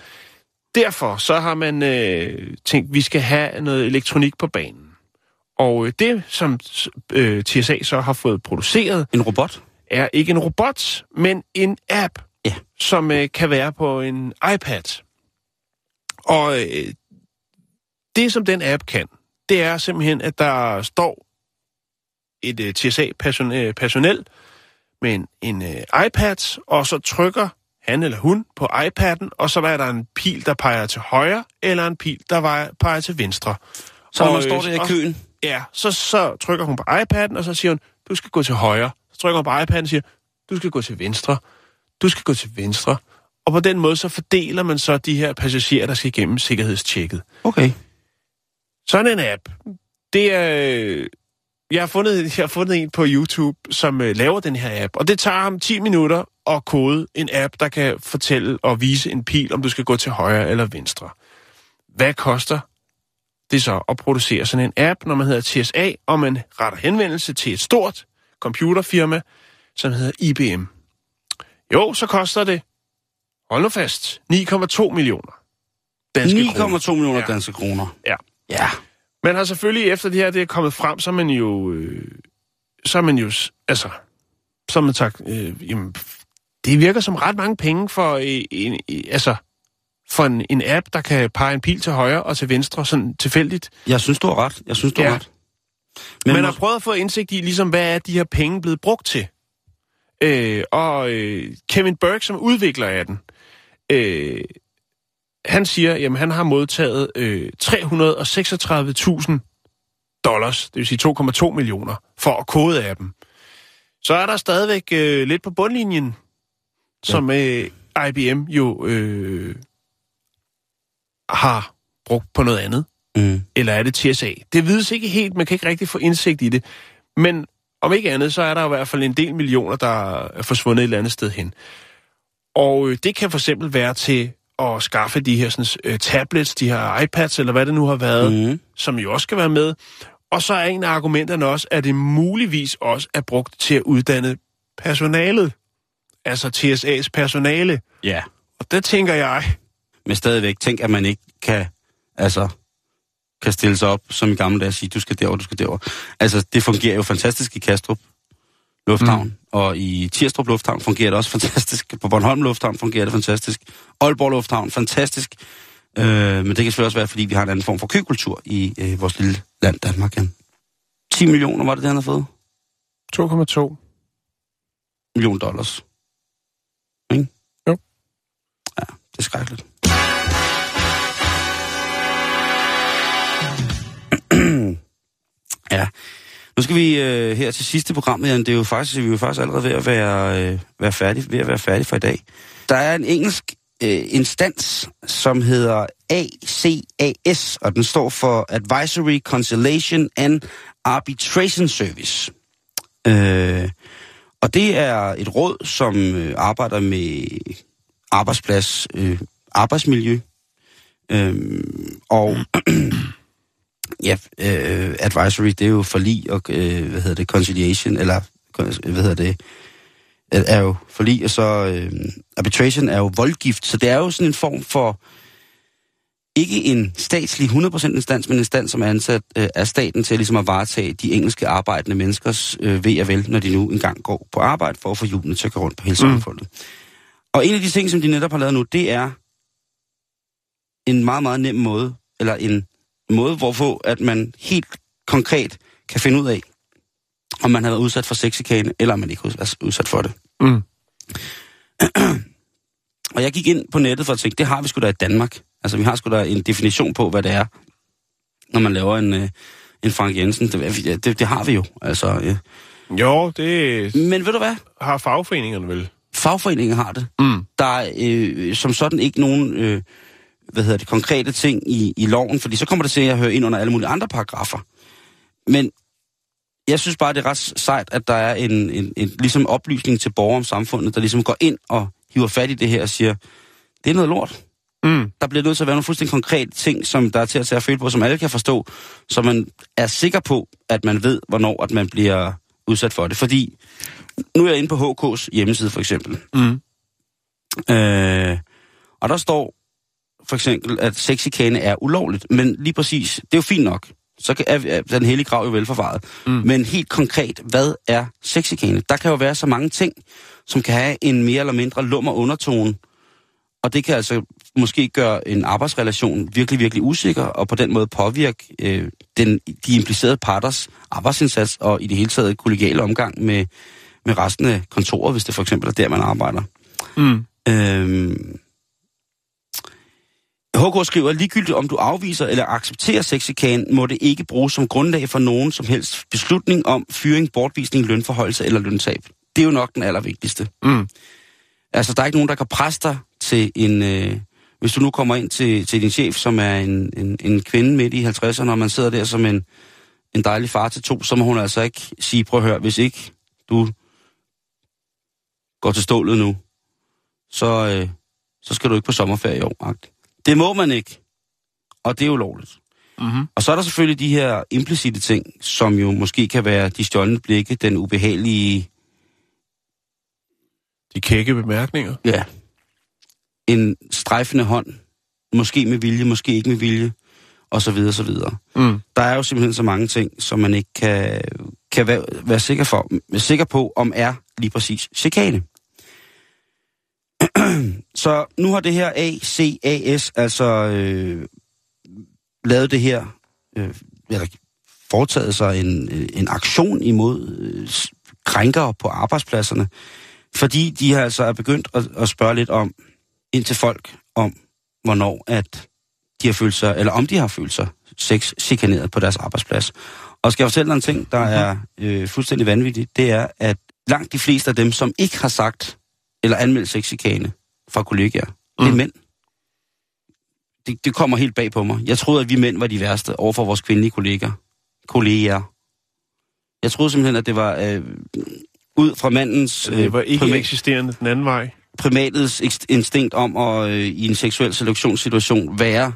Derfor så har man øh, tænkt, vi skal have noget elektronik på banen. Og øh, det, som øh, TSA så har fået produceret, En robot? er ikke en robot, men en app, Ja. som øh, kan være på en iPad. Og øh, det, som den app kan, det er simpelthen, at der står et øh, TSA-personel med en, en øh, iPad, og så trykker han eller hun på iPad'en, og så er der en pil, der peger til højre, eller en pil, der peger til venstre. Så når man står øh, der i køen, Ja, så, så trykker hun på iPad'en, og så siger hun, du skal gå til højre. Så trykker hun på iPad'en og siger, du skal gå til venstre. Du skal gå til venstre. Og på den måde, så fordeler man så de her passagerer, der skal igennem sikkerhedstjekket. okay. Sådan en app, det er... øh, Jeg har fundet, jeg har fundet en på YouTube, som øh, laver den her app, og det tager ham 10 minutter at kode en app, der kan fortælle og vise en pil, om du skal gå til højre eller venstre. Hvad koster det så at producere sådan en app, når man hedder TSA, og man retter henvendelse til et stort computerfirma, som hedder IBM? Jo, så koster det, hold nu fast, 9,2 millioner. danske kroner. 9,2 millioner Ja. danske kroner. Ja. Ja. Man har selvfølgelig, efter det her det er kommet frem, så er man jo... Øh, så er man jo... Altså, så har man sagt, øh, jamen, det virker som ret mange penge for, øh, en, øh, altså, for en, en app, der kan pege en pil til højre og til venstre, sådan tilfældigt. Jeg synes, du har ret. Jeg synes, du Ja. har ret. Men Men man har prøvet at få indsigt i, ligesom, hvad er de her penge blevet brugt til? Øh, og øh, Kevin Burke, som udvikler af den, øh, han siger, jamen han har modtaget øh, 336.000 dollars, det vil sige 2,2 millioner, for at kode af dem. Så er der stadigvæk øh, lidt på bundlinjen, som øh, IBM jo øh, har brugt på noget andet Mm. eller er det TSA? Det vides ikke helt, man kan ikke rigtig få indsigt i det. Men om ikke andet, så er der i hvert fald en del millioner, der er forsvundet et eller andet sted hen. Og øh, det kan for eksempel være til at skaffe de her sådan, øh, tablets, de her iPads, eller hvad det nu har været, Mm. som jo også skal være med. Og så er en af argumenterne også, at det muligvis også er brugt til at uddanne personalet. Altså TSA's personale. Ja. Og der tænker jeg, Men stadigvæk, tænk, at man ikke kan, altså, kan stille sig op, som i gamle dage, og sige, du skal derover, du skal derover. Altså, det fungerer jo fantastisk i Kastrup Lufthavn, mm. og i Tirstrup Lufthavn fungerer det også fantastisk. På Bornholm Lufthavn fungerer det fantastisk. Aalborg Lufthavn, fantastisk. Øh, men det kan selvfølgelig også være, fordi vi har en anden form for køkultur i øh, vores lille land, Danmark. Igen. 10 millioner, var det det, han havde fået? 2,2. Million dollars. Ikke? Jo. Ja, det er skrækkeligt. Ja. Nu skal vi øh, her til sidste program, Jan. Det er jo faktisk, vi er jo faktisk allerede ved at være, øh, være færdige, ved at være færdige for i dag. Der er en engelsk øh, instans, som hedder ACAS, og den står for Advisory Conciliation and Arbitration Service. Øh, og det er et råd, som øh, arbejder med arbejdsplads, øh, arbejdsmiljø, øh, og mm ja, øh, advisory, det er jo forlig og, øh, hvad hedder det, conciliation, eller hvad hedder det, er jo forlig, og så øh, arbitration er jo voldgift, så det er jo sådan en form for, ikke en statslig 100% instans, men en instans, som er ansat øh, af staten til ligesom at varetage de engelske arbejdende menneskers øh, ved og vel, når de nu engang går på arbejde for at få hjulene til at gå rundt på hele samfundet. Mm. Og en af de ting, som de netop har lavet nu, det er en meget, meget nem måde, eller en måde, hvorpå at man helt konkret kan finde ud af, om man har været udsat for sexikane, eller om man ikke er udsat for det. Mm. Og jeg gik ind på nettet for at tænke, det har vi sgu da i Danmark. Altså, vi har sgu da en definition på, hvad det er, når man laver en, øh, en Frank Jensen. Det, det, det har vi jo. Altså, øh. Jo, det Men ved du hvad? har fagforeningerne vel. Fagforeningen har det. Mm. Der er øh, som sådan ikke nogen øh, hvad hedder det, konkrete ting i, i loven, fordi så kommer det til at høre ind under alle mulige andre paragrafer. Men jeg synes bare, det er ret sejt, at der er en, en, en ligesom oplysning til borgere om samfundet, der ligesom går ind og hiver fat i det her og siger, det er noget lort. Mm. Der bliver nødt til at være nogle fuldstændig konkrete ting, som der er til at tage at føle på, som alle kan forstå, så man er sikker på, at man ved, hvornår at man bliver udsat for det. Fordi nu er jeg inde på HK's hjemmeside for eksempel. Mm. Øh, og der står for eksempel, at sexikane er ulovligt. Men lige præcis, det er jo fint nok. så kan- er, den hellige grav jo velforvaret. Mm. Men helt konkret, hvad er sexchikane? Der kan jo være så mange ting, som kan have en mere eller mindre lummer undertone, og det kan altså måske gøre en arbejdsrelation virkelig, virkelig usikker, og på den måde påvirke øh, den, de implicerede parters arbejdsindsats, og i det hele taget kollegiale omgang med, med resten af kontoret, hvis det for eksempel er der, man arbejder. Mm. Øhm, HK skriver, ligegyldigt om du afviser eller accepterer sexchikane, må det ikke bruges som grundlag for nogen som helst beslutning om fyring, bortvisning, lønforholdelse eller løntab. Det er jo nok den allervigtigste. Mm. Altså, der er ikke nogen, der kan presse dig til en... Øh, hvis du nu kommer ind til, til din chef, som er en, en, en kvinde midt i 50'erne, og man sidder der som en, en dejlig far til to, så må hun altså ikke sige, prøv at høre, hvis ikke du går til stålet nu, så, øh, så skal du ikke på sommerferie i år. agtigt. Det må man ikke, og det er ulovligt. Mm-hmm. Og så er der selvfølgelig de her implicite ting, som jo måske kan være de stjålne blikke, den ubehagelige De kække bemærkninger. Ja. En strejfende hånd. Måske med vilje, måske ikke med vilje. Og så videre, så videre. Mm. Der er jo simpelthen så mange ting, som man ikke kan, kan være, være sikker, for, sikker på, om er lige præcis chikane. så nu har det her ACAS altså øh, lavet det her, øh, eller foretaget sig en, øh, en aktion imod øh, krænkere på arbejdspladserne, fordi de har altså er begyndt at, at spørge lidt om, ind til folk, om hvornår at de har følt sig, eller om de har følt sig sex chikaneret på deres arbejdsplads. Og skal jeg fortælle dig en ting, der er øh, fuldstændig vanvittigt, det er, at langt de fleste af dem, som ikke har sagt eller anmeldt sexchikane fra kollegaer, mm. det er Mm. mænd. Det, det kommer helt bag på mig. Jeg troede, at vi mænd var de værste overfor vores kvindelige kolleger. Kolleger. Jeg troede simpelthen, at det var øh, ud fra mandens øh, Det var ikke primat- eksisterende den anden vej. primatets instinkt om at øh, i en seksuel selektionssituation være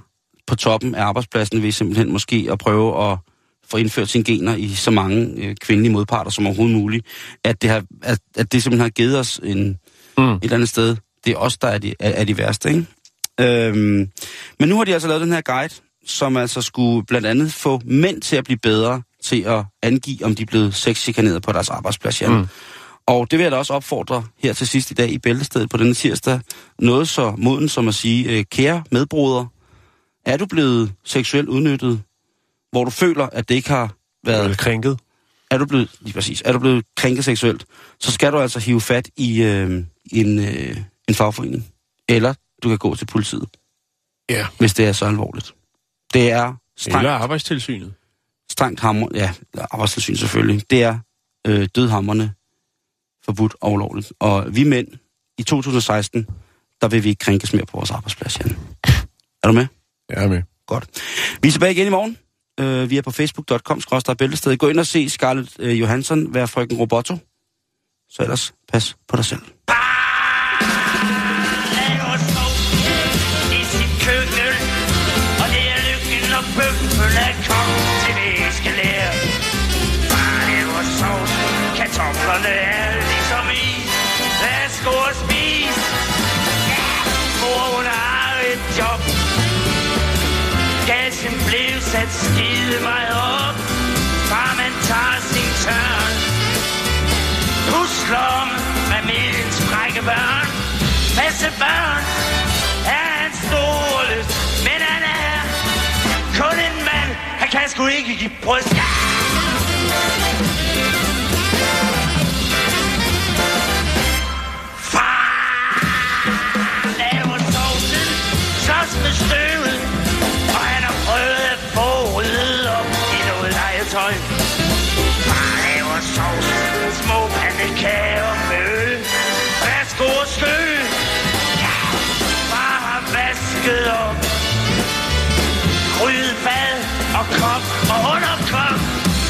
på toppen af arbejdspladsen ved simpelthen måske at prøve at få indført sine gener i så mange øh, kvindelige modparter som overhovedet muligt, at det, har, at, at det simpelthen har givet os en, Mm. et eller andet sted. Det er os, der er de, er, er de værste, ikke? Øhm, men nu har de altså lavet den her guide, som altså skulle blandt andet få mænd til at blive bedre til at angive, om de er blevet sexchikaneret på deres arbejdsplads, Jan. Mm. Og det vil jeg da også opfordre her til sidst i dag i Bæltestedet på denne tirsdag. Noget så moden som at sige, øh, kære medbroder, er du blevet seksuelt udnyttet, hvor du føler, at det ikke har været Vel krænket. er du blevet, lige præcis, er du blevet krænket seksuelt, så skal du altså hive fat i øh, en, øh, en fagforening. Eller du kan gå til politiet, Ja. hvis det er så alvorligt. Det er Eller strengt, arbejdstilsynet. strengt hammer, ja, arbejdstilsyn selvfølgelig. Det er øh, dødhammerne forbudt og ulovligt. Og vi mænd i 2016, der vil vi ikke krænkes mere på vores arbejdsplads, Jan. Er du med? Jeg er med. Godt. Vi er tilbage igen i morgen. Øh, vi er på facebook.com bæltested. Gå ind og se Scarlett øh, Johansson være frøken Roboto. Så ellers pas på dig selv. Skide mig op Far man tager sin tørn. Pusler med medens frække børn Masse børn er hans store lyst Men han er kun en mand. Han kan sgu ikke give bryst. Far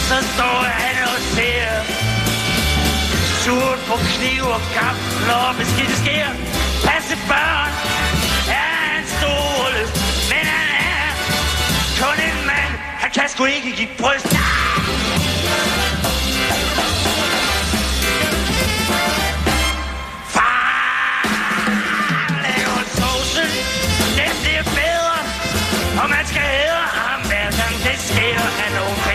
Så står han og ser. Surt på kniv og gafler og beskidte sker. Passe børn er en store lyst. Men han er kun en mand. Han kan sgu ikke give bryst. Og man skal æde ham hver gang det sker, Han okay